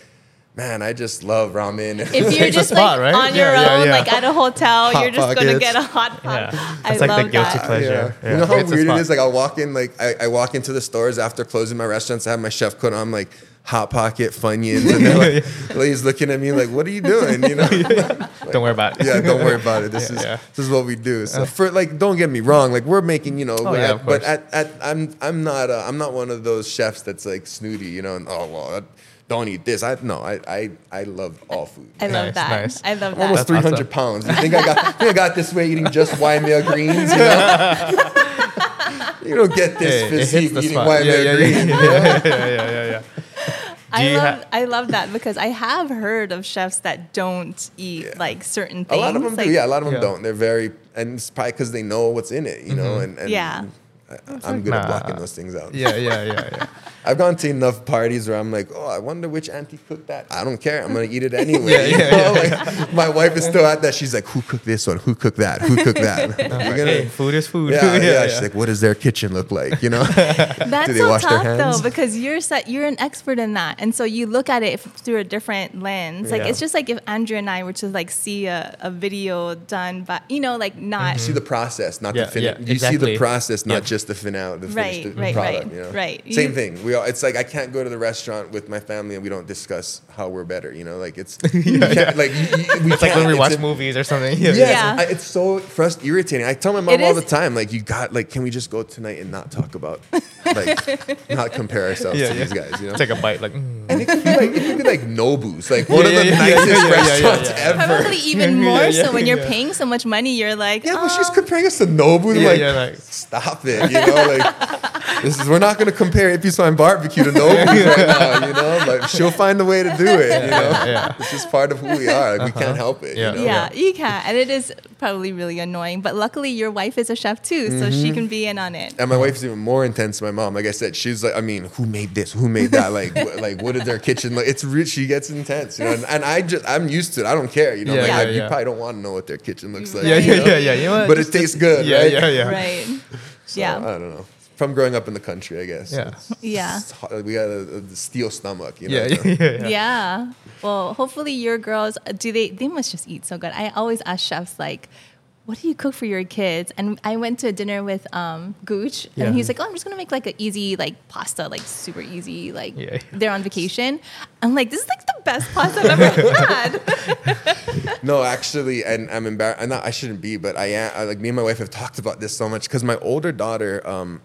man I just love ramen
If you're
It's
just
spot,
like
right?
on your
Yeah, yeah,
own,
yeah.
like at a hotel,
Hot
you're just gonna get a hot pot.
Yeah.
I
It's like the
love
guilty
that.
pleasure.
Yeah.
Yeah.
You know how
It's
weird it
spot.
is? Like I walk in, like I, I walk into the stores after closing my restaurants. I have my chef coat on, like hot pocket funyuns, and they're like, ladies looking at me like, "What are you doing?" You know?
Don't worry about it.
yeah, don't worry about it. This
Yeah,
is
yeah.
this is what we do. So for like, don't get me wrong. Like we're making, you know,
Oh,
but,
yeah,
at,
of
but at, at I'm I'm not uh, I'm not one of those chefs that's like snooty, you know. And oh well, I don't eat this. I no, I I, I love all food.
I love
Nice,
that.
nice.
I love
I'm almost 300
awesome.
pounds. You think I got I think I got this way eating just Waimea greens? You know, you don't get this
Hey,
physique eating
spot.
Waimea
Yeah, yeah,
greens.
yeah, yeah, yeah, yeah, yeah, yeah.
I love
ha-
I love that because I have heard of chefs that don't eat
Yeah.
like certain things.
A lot of them
like,
do. Yeah, a lot of them
Yeah.
don't. They're very, and it's probably because they know what's in it, you know. And, and
Yeah.
I, I'm good at
Nah.
blocking those things out.
Yeah, yeah, yeah, yeah.
I've gone to enough parties where I'm like, oh, I wonder which auntie cooked that. I don't care. I'm gonna eat it anyway.
Yeah,
you
yeah,
know? Like, my wife is still at that. She's like, who cooked this one? Who cooked that? Who cooked that? You're
Like,
gonna-
hey, food is food.
yeah, yeah,
yeah,
She's like, what does their kitchen look like? You know?
That's
Do they
so
wash their
tough
hands?
though because you're set, you're an expert in that, and so you look at it through a different lens. Like
Yeah.
it's just like if Andrea and I were to like see a, a video done, but you know, like not mm-hmm.
You see the process, not
Yeah,
the finish.
yeah,
you see the process, not
Yeah.
just the finale, the
Right,
finished
right,
product.
right,
you know?
right.
Same
You-
thing. We all, it's like I can't go to the restaurant with my family and we don't discuss how we're better. You know, like it's you can't- like you, you, we
It's like when we watch
a-
movies or something. Yeah.
Yes,
Yeah.
I, it's so frust- irritating. I tell my mom
It
all
is-
the time, like, you got, like, can we just go tonight and not talk about, like, not compare ourselves
Yeah,
to
yeah.
these guys, you know?
Take a bite, like. mm.
and it could be like, it could be like Nobu's, like one
Yeah,
of the
yeah, yeah,
nicest
yeah, yeah, yeah,
restaurants
yeah, yeah.
ever.
probably even more
yeah,
so when you're
yeah.
paying so much money. You're like,
Yeah, but she's
"Oh."
comparing us to Nobu.
Yeah,
like,
yeah, like-
stop it. You know, like this is we're not gonna compare Ippy's Hawaiian Barbecue to Nobu's right now. You know, but she'll find a way to do it. You know,
yeah.
it's just part of who we are. Like, we can't help it.
Yeah.
You know?
Yeah, you can, and it is probably really annoying. But luckily, your wife is a chef too, so
Mm-hmm.
she can be in on it.
And my wife's even more intense than my mom. Like I said, she's like, I mean, who made this? Who made that? Like, wh- like what is their kitchen look like? It's rich. She gets intense, you know. And, and I just, I'm used to it. I don't care, you know.
Yeah,
like,
yeah,
I- you probably don't want to know what their kitchen looks like.
Yeah,
you
yeah,
know?
yeah, yeah. You know what?
But it tastes good,
Yeah,
right?
yeah, yeah.
Right.
So,
yeah.
I don't know. From growing up in the country, I guess.
Yeah.
It's-
Yeah.
it's hard. we got a, a steel stomach, you know.
Yeah, yeah, yeah, yeah.
Yeah. Well, hopefully your girls do they they must just eat so good. I always ask chefs like what do you cook for your kids? And I went to a dinner with um, Gooch,
Yeah.
and he's like, "Oh, I'm just gonna make like an easy like pasta, like super easy. Like
Yeah.
they're on vacation." I'm like, "This is like the best pasta I've ever had."
No, actually, and I'm embarrassed. I'm not, I shouldn't be, but I am. I, like me and my wife have talked about this so much because my older daughter, um,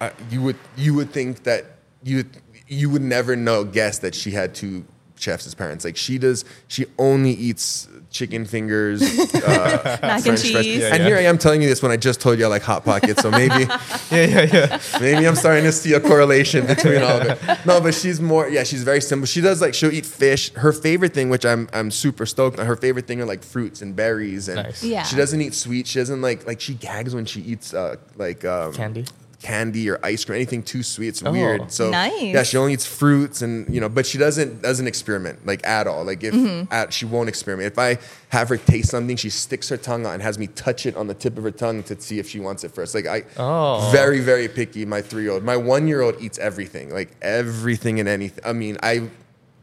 I, you would you would think that you you would never know guess that she had two chefs as parents. Like she does, she only eats chicken fingers, uh,
Mac and
French fries.
cheese.
Yeah,
and
yeah.
here I am telling you this when I just told you I like hot pockets. So maybe
Yeah, yeah, yeah.
maybe I'm starting to see a correlation between all of it. No, but she's more. Yeah, she's very simple. She does like she'll eat fish. Her favorite thing, which I'm I'm super stoked on. Her favorite thing are like fruits and berries, and
Nice.
Yeah.
she doesn't eat sweet. She doesn't like like she gags when she eats uh, like um,
Candy.
Candy or ice cream, anything too sweet. It's
Oh.
weird. So
Nice.
yeah, she only eats fruits and you know, but she doesn't doesn't experiment like at all. Like if
Mm-hmm.
at, she won't experiment. If I have her taste something, she sticks her tongue out and has me touch it on the tip of her tongue to see if she wants it first. Like I,
Oh.
very very picky. My three year old, my one year old eats everything, like everything and anything. I mean, I.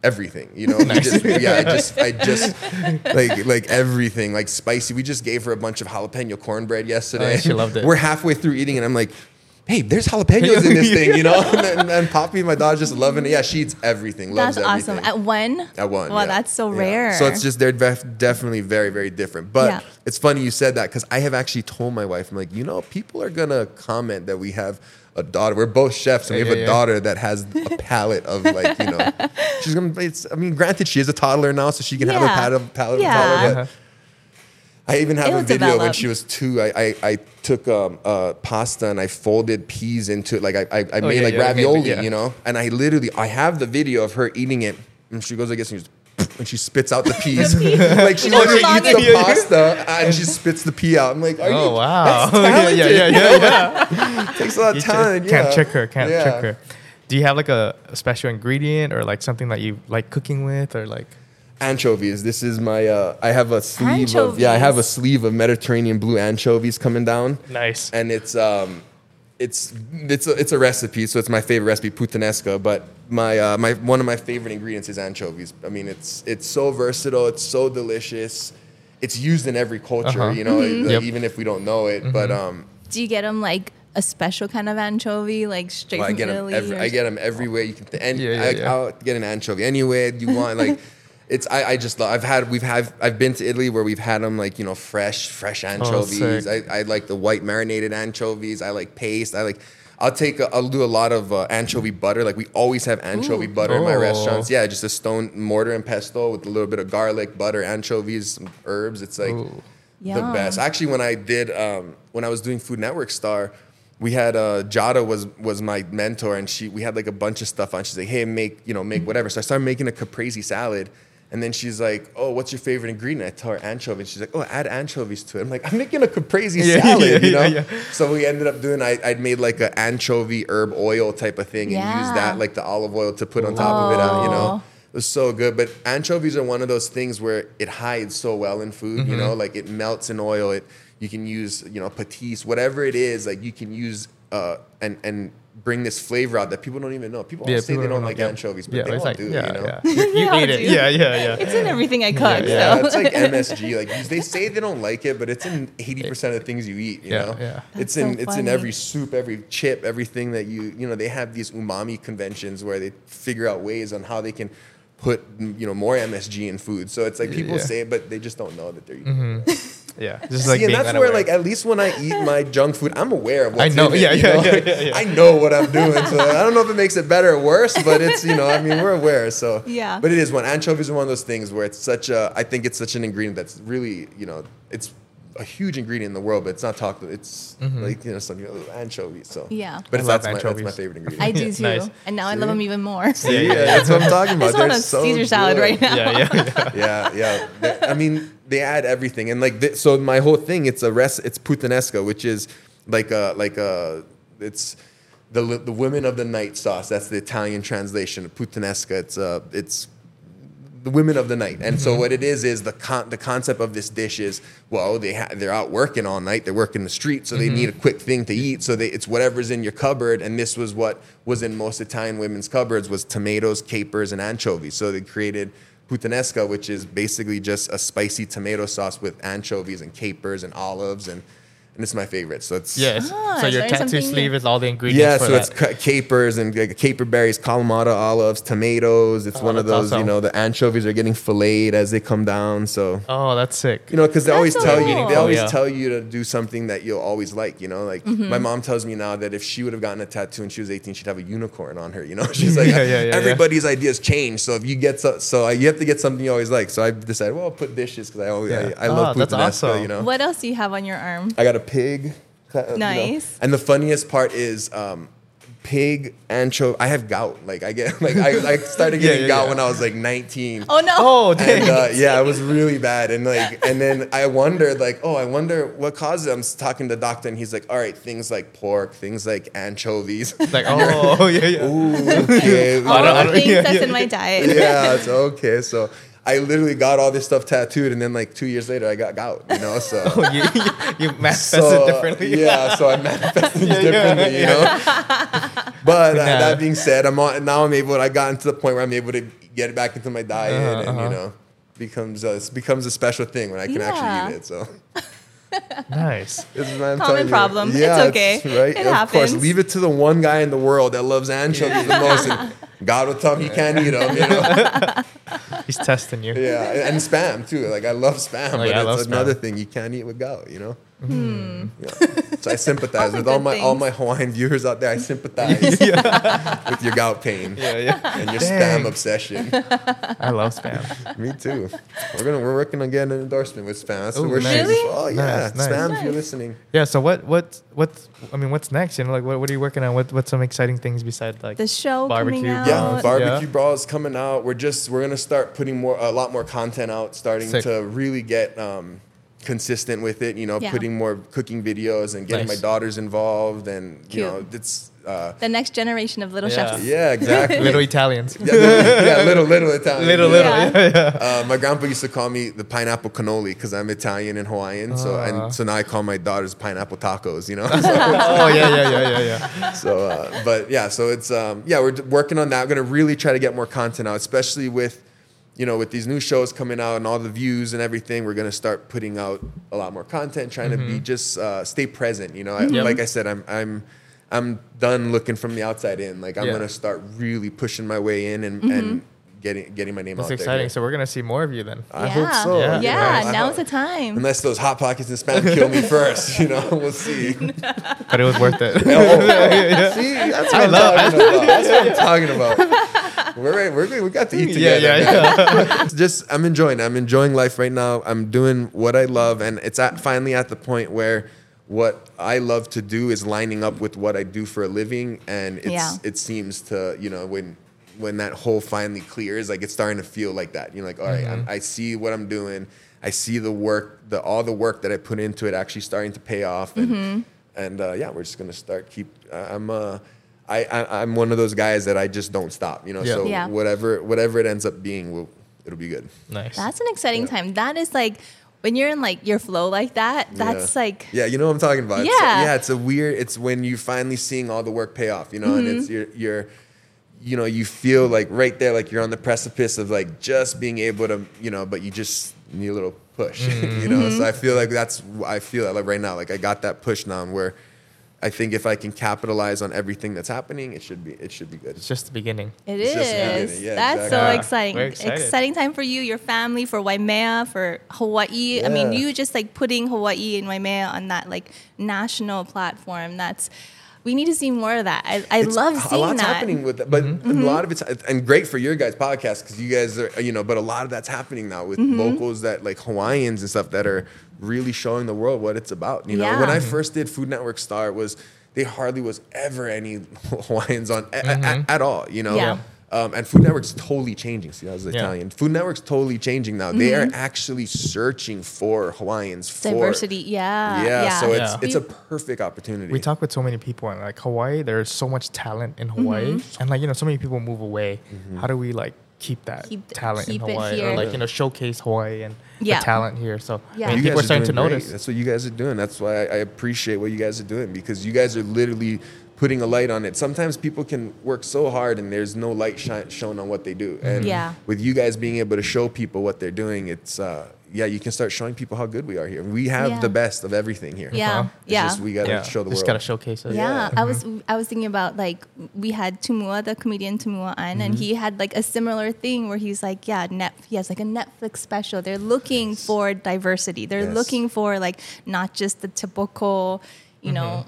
Everything, you know, we just, yeah. I just, I just, like, like everything, like spicy. We just gave her a bunch of jalapeno cornbread yesterday.
Oh, she loved it.
We're halfway through eating, and I'm like, hey, there's jalapenos in this thing, you know? and, then- and Poppy, my dog, just loving it. Yeah, she eats everything, loves
That's awesome. At one.
At one.
Wow,
yeah.
that's so
Yeah.
rare.
So it's just, they're def- definitely very, very different. But
Yeah.
it's funny you said that because I have actually told my wife, I'm like, you know, people are going to comment that we have a daughter. We're both chefs, and
Yeah,
we have
yeah,
a
yeah.
daughter that has a palate of like, you know, she's gonna. It's. I mean, granted, she is a toddler now, so she can have a
Yeah.
palate, palate
Yeah.
of a toddler. But
Uh-huh.
I even have
It'll
a video when she was two. I I, I took um, uh, pasta and I folded peas into it. Like I I, I
Oh,
made
yeah,
like
yeah, maybe,
ravioli,
yeah.
you know. And I literally I have the video of her eating it, and she goes like this and she just when she spits out the peas. like she literally
long
eats the
it-
pasta and she spits the pea out. I'm like, are
Oh
you?
wow!
That's
yeah, yeah, yeah, yeah, yeah.
Takes a lot
You
of
ju-
talent.
Can't
yeah.
trick her. Can't
Yeah.
trick her. Do you have like a, a special ingredient or like something that you like cooking with or like?
Anchovies. This is my. Uh, I have a sleeve of. Yeah, I have a sleeve of Mediterranean blue anchovies coming down.
Nice.
and it's um, it's it's a, it's a recipe, so it's my favorite recipe, puttanesca. But my uh, my one of my favorite ingredients is anchovies. I mean, it's it's so versatile, it's so delicious. It's used in every culture,
Uh-huh.
you know, like,
Yep.
even if we don't know it. But um,
Do you get them like a special kind of anchovy, like straight
well, I
from
get them.
Italy?
Every,
or-
I get them everywhere you can. Th- and
Yeah, yeah,
I,
yeah.
I'll get an anchovy anywhere you want. Like. It's I, I just love I've had we've had I've been to Italy where we've had them like you know fresh fresh anchovies
Oh.
I, I like the white marinated anchovies I like paste I like I'll take a, I'll do a lot of uh, anchovy butter like we always have anchovy
Ooh.
butter in my
Oh.
restaurants yeah just a stone mortar and pesto with a little bit of garlic butter anchovies some herbs it's like
Ooh.
the
Yum.
best. Actually, when I did, um, when I was doing Food Network Star, we had uh, Giada was was my mentor, and she we had like a bunch of stuff on. She's like, "Hey, make you know, make whatever." So I started making a caprese salad. And then she's like, "Oh, what's your favorite ingredient?" I tell her anchovy. And she's like, "Oh, add anchovies to it." I'm like, "I'm making a caprese
Yeah,
salad," you know.
yeah, yeah.
So we ended up doing. I I'd made like an anchovy herb oil type of thing, and
Yeah.
used that like the olive oil to put on top of it. uh, You know, it was so good. But anchovies are one of those things where it hides so well in food. You know, like it melts in oil. It you can use you know patis, whatever it is. Like you can use uh and and bring this flavor out that people don't even know. People
Yeah,
say
people
they don't
know,
like
yeah.
anchovies, but
Yeah,
they
it's
all
like
do.
yeah,
you know.
yeah. You, you
They
ate
all
it. Yeah, yeah, yeah.
It's in everything I cook.
Yeah,
so.
it's like MSG. Like they say they don't like it, but it's in eighty percent of the things you eat. You
Yeah,
know,
yeah.
it's in
so
it's in every soup, every chip, everything that you you know. They have these umami conventions where they figure out ways on how they can put you know more MSG in food. So it's like people
Yeah. Mm-hmm.
say it, but they just don't know that they're eating. it.
Yeah, just
See,
like
and
being
that's where like at least when I eat my junk food, I'm aware of what's
I know,
in it,
yeah,
you
yeah,
know?
yeah,
Like,
yeah, yeah.
I know what I'm doing, so I don't know if it makes it better or worse, but it's you know, I mean, we're aware, so
Yeah.
But it is one anchovies are one of those things where it's such a, I think it's such an ingredient that's really, you know, it's a huge ingredient in the world, but it's not talked. It's like you know, some you know, anchovies. So
Yeah.
but
I
it's,
love
that's my, that's my favorite ingredient.
I do too.
Nice.
And now I love them even more.
yeah, yeah, that's what I'm talking
I
about.
just want
They're
a
so
Caesar salad
good.
right now.
yeah, yeah, yeah.
yeah, yeah. They- I mean, they add everything, and like, th- so my whole thing, it's a rest, it's puttanesca, which is like a like a, it's the the women of the night sauce. That's the Italian translation of puttanesca. It's uh, it's the women of the night, and so mm-hmm. what it is is the con- the concept of this dish is well, they ha- they're out working all night, they're working the street, so they mm-hmm. need a quick thing to eat. So they, it's whatever's in your cupboard, and this was what was in most Italian women's cupboards was tomatoes, capers, and anchovies. So they created puttanesca, which is basically just a spicy tomato sauce with anchovies and capers and olives, and and it's my favorite. So it's
Yes.
Ah,
so your tattoo sleeve
new.
is all the ingredients.
yeah,
for
so it's
that.
ca- capers and like, caper berries, Kalamata olives, tomatoes. It's
Oh,
one of
that's
those, you know, the anchovies are getting filleted as they come down. So
Oh, that's sick.
you know, because they
That's
always
so
tell
cool.
you, they always
Yeah.
tell you to do something that you'll always like. You know, like
Mm-hmm.
my mom tells me now that if she would have gotten a tattoo when she was 18, she'd have a unicorn on her. You know, she's like,
Yeah, yeah, yeah, yeah.
everybody's ideas change. So if you get so, so you have to get something you always like. So I decided, well, I'll put dishes because I always
Yeah.
I, I love
Oh, that's
puttanesca.
awesome.
You know,
What else do you have on your arm?
I got a pig. uh, you know.
Nice.
And the funniest part is um, pig anchovy. I have gout. Like I get like I, I started getting
yeah,
gout
yeah.
when I was like 19.
Oh no.
Oh, dang.
And uh, yeah, it was really bad. And like, and then I wondered, like, oh, I wonder what causes it. I'm talking to the doctor, and he's like, all right, things like pork, things like anchovies.
like oh yeah yeah.
Ooh, okay.
All
I
the things
yeah,
that's
yeah.
in my diet.
yeah, it's okay. So I literally got all this stuff tattooed, and then like two years later, I got gout. You know, so.
Oh, you, you, you manifested
So,
differently.
Yeah, so I manifest things
Yeah, yeah,
differently, you know. But uh,
Nah.
that being said, I'm on, now I'm able. I gotten to the point where I'm able to get back into my diet,
Uh-huh,
and
uh-huh.
you know, becomes a, it becomes a special thing when I can
Yeah.
actually eat it. So
Nice.
this is
Common
telling you.
problem. It's
Yeah,
okay.
right?
It
of course,
happens.
leave it to the one guy in the world that loves anchovies the most, and God will tell him he can't eat them. You know?
He's testing you.
Yeah, and spam too. Like I love spam,
Oh,
but
yeah,
it's
love
another
spam.
thing you can't eat with gout. You know. Yeah. So I sympathize
All
with all
good
my all my Hawaiian viewers out there. I sympathize with your gout pain
Yeah, yeah.
and your
Dang.
spam obsession.
I love spam.
Me too. We're gonna we're working on getting an endorsement with spam. That's
Ooh,
we're
nice.
shooting
Really?
Oh yeah,
Nice, nice.
spam. If you're listening,
Yeah. So what what what's I mean what's next? You know, like what, what are you working on? What what's some exciting things besides like
The show
Barbecue
coming out.
yeah, barbecue
yeah.
brawls coming out. We're just we're gonna start putting more a lot more content out, starting
Sick.
to really get um, consistent with it. You know,
Yeah.
putting more cooking videos and getting
Nice.
my daughters involved, and you know, it's uh,
the next generation of little
Yeah.
chefs.
yeah, exactly.
little Italians?
yeah, little, yeah, little little Italian.
little little
Yeah.
yeah yeah.
Uh, my grandpa used to call me the pineapple cannoli because I'm Italian and Hawaiian. So
Ah.
and so now I call my daughters pineapple tacos. You know. So,
oh yeah yeah yeah yeah yeah.
so uh, but yeah, so it's um, yeah, we're working on that. We're gonna really try to get more content out, especially with you know with these new shows coming out and all the views and everything. We're gonna start putting out a lot more content, trying to be just uh, stay present. You know, I,
Yep.
like I said, I'm I'm. I'm done looking from the outside in. Like I'm
Yeah.
gonna start really pushing my way in and, and getting getting my name
That's
out
exciting.
there.
So we're gonna see more of you then.
I hope so.
Yeah.
Yeah,
I
now's
hope-
the time.
Unless those hot pockets and spam kill me first, you know, we'll see.
But it was worth it.
See, that's what I am talking about. That's what I'm talking about. We're right, we're good. We got to eat together.
yeah
man.
yeah.
Just I'm enjoying. I'm enjoying life right now. I'm doing what I love, and it's at finally at the point where what I love to do is lining up with what I do for a living, and it's
Yeah.
it seems to you know when when that hole finally clears, like it's starting to feel like that. You know, like all right, I'm, I see what I'm doing. I see the work, the all the work that I put into it actually starting to pay off, and and uh, yeah, we're just gonna start keep. I- I'm uh, I, I I'm one of those guys that I just don't stop. You know,
Yeah.
so
Yeah.
whatever whatever it ends up being, will it'll be good.
Nice.
That's an exciting
Yeah.
time. That is like when you're in like your flow like that. That's
yeah.
like
yeah, you know what I'm talking about. It's,
Yeah.
yeah, it's a weird. It's when you finally seeing all the work pay off, you know, and
Mm-hmm.
it's you're you're, you know, you feel like right there, like you're on the precipice of like just being able to, you know, but you just need a little push, you know.
Mm-hmm.
So I feel like that's I feel that like right now, like I got that push now, where I think if I can capitalize on everything that's happening, it should be it should be good.
It's just the beginning.
It
It's
is.
beginning. Yeah,
That's
exactly.
so
Yeah.
exciting. Exciting time for you, your family, for Waimea, for Hawaii. I mean, you just like putting Hawaii and Waimea on that like national platform. That's we need to see more of that. I, I
It's-
love
a
seeing
lot's
that.
happening with that, but
Mm-hmm.
a lot of it's and great for your guys podcast because you guys are you know, but a lot of that's happening now with
Mm-hmm.
locals that like Hawaiians and stuff that are really showing the world what it's about. You know,
Yeah.
when I first did Food Network Star, it was there hardly was ever any Hawaiians on a- a- a- at, all. You know.
Yeah.
Um, and Food Network's totally changing. See, I was
Yeah.
Italian. Food Network's totally changing now. They
Mm-hmm.
are actually searching for Hawaiians for
Diversity. Yeah.
Yeah,
Yeah.
so it's
Yeah.
it's a perfect opportunity.
We talk with so many people and like Hawaii, there's so much talent in Hawaii,
Mm-hmm.
and like you know, so many people move away.
Mm-hmm.
How do we like keep that
Keep-
talent
keep
in
it
Hawaii,
here.
or like you know, showcase Hawaii and
Yeah.
the talent here? So
Yeah.
I mean, people are starting to
great.
notice.
That's what you guys are doing. That's why I, I appreciate what you guys are doing because you guys are literally putting a light on it. Sometimes people can work so hard and there's no light shine, shown on what they do. And
Yeah.
with you guys being able to show people what they're doing, it's uh, yeah, you can start showing people how good we are here. We have
Yeah.
the best of everything here.
Yeah.
Uh-huh.
It's
Yeah.
just we gotta
yeah,
show the
just
world.
gotta showcase it.
Yeah,
Yeah.
I was I was thinking about like we had Tumua, the comedian Tumua, on, and he had like a similar thing where he's like, yeah, net, he has like a Netflix special. They're looking for diversity. They're
Yes.
looking for like not just the typical, you know,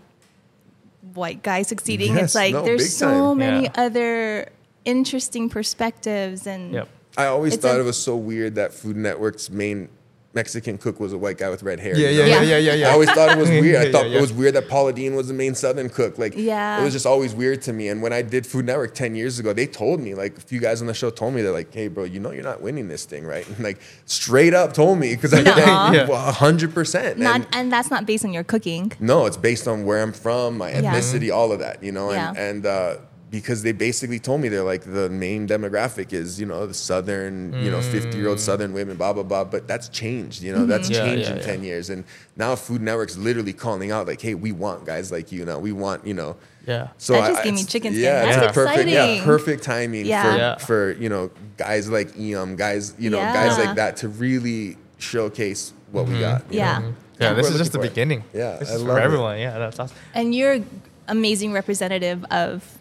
white guy succeeding.
Yes,
it's like
no,
there's so
time.
many
Yeah.
other interesting perspectives and
Yep.
I always thought
a-
it was so weird that Food Network's main Mexican cook was a white guy with red hair.
Yeah,
you
yeah,
know?
yeah,
Yeah.
yeah, yeah, yeah.
I always thought it was weird. I thought
yeah.
it was weird that Paula Deen was the main Southern cook. Like,
Yeah.
it was just always weird to me. And when I did Food Network ten years ago, they told me like a few guys on the show told me they're like, "Hey, bro, you know you're not winning this thing, right?" And like straight up told me because I
Nuh-uh.
did hundred percent.
not and that's not based on your cooking.
No, it's based on where I'm from, my
Yeah.
ethnicity, all of that, you know, and
Yeah.
and uh, because they basically told me they're like the main demographic is you know the southern, you know, 50 year old mm. southern women, blah blah blah. But that's changed, you know, mm-hmm. that's
Yeah,
changed
yeah,
in
yeah.
10 years, and now Food Network's literally calling out like, hey, we want guys like you now. We want you know.
Yeah.
So
That just
I-
gave me chicken skin.
Yeah,
That's
it's perfect. Yeah, perfect timing
Yeah.
for
Yeah.
for you know guys like Eom, guys you know guys like that to really showcase what we mm-hmm. got. you
Yeah.
know?
Yeah,
mm-hmm.
this is just the beginning.
Yeah,
this
I
is
love
for
it.
everyone. Yeah, that's awesome.
And you're amazing representative of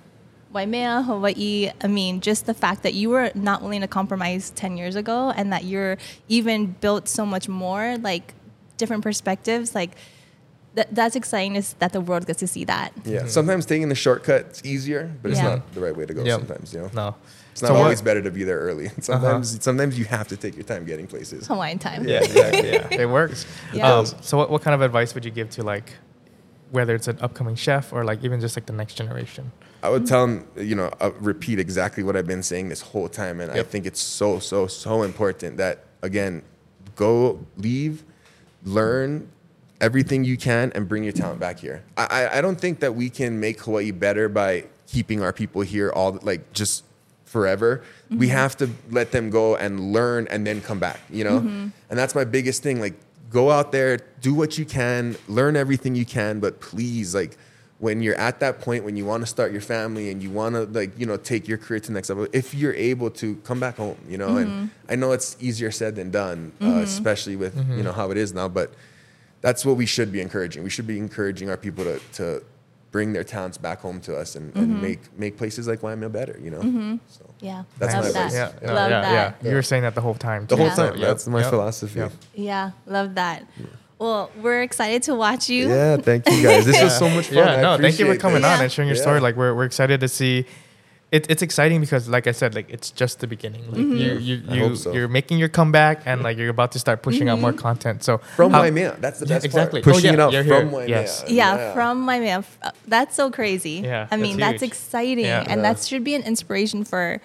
Waimea, Hawaii. I mean, just the fact that you were not willing to compromise 10 years ago and that you're even built so much more, like different perspectives, like that, that's exciting is that the world gets to see that.
Yeah. Sometimes taking the shortcut is easier, but it's
Yeah.
not the right way to go.
Yep.
Sometimes, you know.
No.
It's not
So what-
always better to be there early. Sometimes, sometimes you have to take your time getting places.
Hawaiian time.
Yeah, exactly. Yeah, it works.
Yeah.
Um, so, what, what kind of advice would you give to like, whether it's an upcoming chef or like even just like the next generation?
I would tell them, you know, uh, repeat exactly what I've been saying this whole time, and I think it's so, so, so important that again, go leave, learn everything you can, and bring your talent back here. I, I, I don't think that we can make Hawaii better by keeping our people here all like just forever. We have to let them go and learn, and then come back. You know, and that's my biggest thing. Like, go out there, do what you can, learn everything you can, but please, like when you're at that point when you want to start your family and you want to like you know take your career to the next level if you're able to come back home you know and mm-hmm. i know it's easier said than done uh, mm-hmm. especially with mm-hmm. you know how it is now but that's what we should be encouraging we should be encouraging our people to, to bring their talents back home to us and, and make make places like Waimea better you know so
Yeah.
That's
love
my
that.
advice.
Yeah,
love
yeah,
that.
yeah. You were saying that the whole time.
the whole
Yeah.
time
Yeah.
that's my
Yeah.
philosophy
Yeah.
Yeah, love that. Well, we're excited to watch you.
yeah thank you guys this was so much fun
Yeah, no, thank you for coming
this.
on
Yeah.
and sharing your
Yeah.
story. Like we're, we're excited to see. It, it's exciting because, like I said, like it's just the beginning. Like
Mm-hmm.
you you, you
so.
you're making your comeback, and like you're about to start pushing out more
Mm-hmm.
content. So
from
how-
Waimea that's the
Yeah,
best
exactly.
part
Oh,
pushing
yeah,
it out from
here.
Waimea
Yes.
Yeah, from my man. That's so crazy.
Yeah,
I mean,
that's
that's, exciting.
Yeah.
And
Yeah.
that should be an inspiration for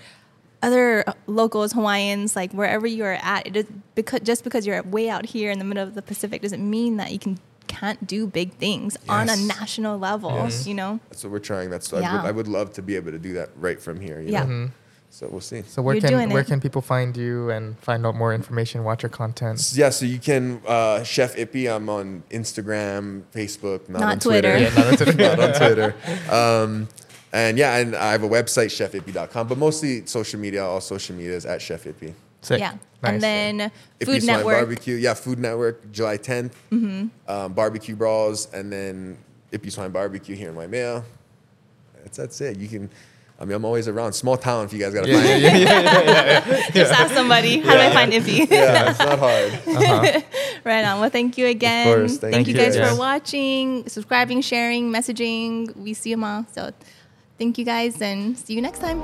other locals, Hawaiians, like wherever you are at. It is because just because you're way out here in the middle of the Pacific doesn't mean that you can can't do big things on a national level,
Yes.
you know?
That's what we're trying. That's I,
Yeah.
would, I would love to be able to do that right from here. You
Yeah.
Know? So we'll see.
So where
You're
can where
it.
can people find you and find out more information, watch your content?
Yeah, so you can uh, Chef Ippy. I'm on Instagram, Facebook, not,
Not
on Twitter.
Twitter.
Yeah, no, that's it.
not on Twitter. Um, and yeah, and I have a website, chefippy.com, but mostly social media. All social media is at Chef Ippy.
Sick.
Yeah.
Nice.
And then
Ippy
Food
Swine
Network.
Barbecue. Yeah, Food Network, July 10th. Um, barbecue Brawls, and then Ippy's Hawaiian Barbecue here in Waimea. That's, that's it. You can, I mean, I'm always around. Small town if you guys got to
yeah,
find
yeah,
me.
yeah, yeah, yeah, yeah.
Just ask somebody, how do I find Ippy?
Yeah, it's not hard.
Uh-huh.
Right on. Well, thank you again.
course.
Thank,
Thank
you
you,
guys
guys.
for watching, subscribing, sharing, messaging. We see you all. So thank you guys and see you next time.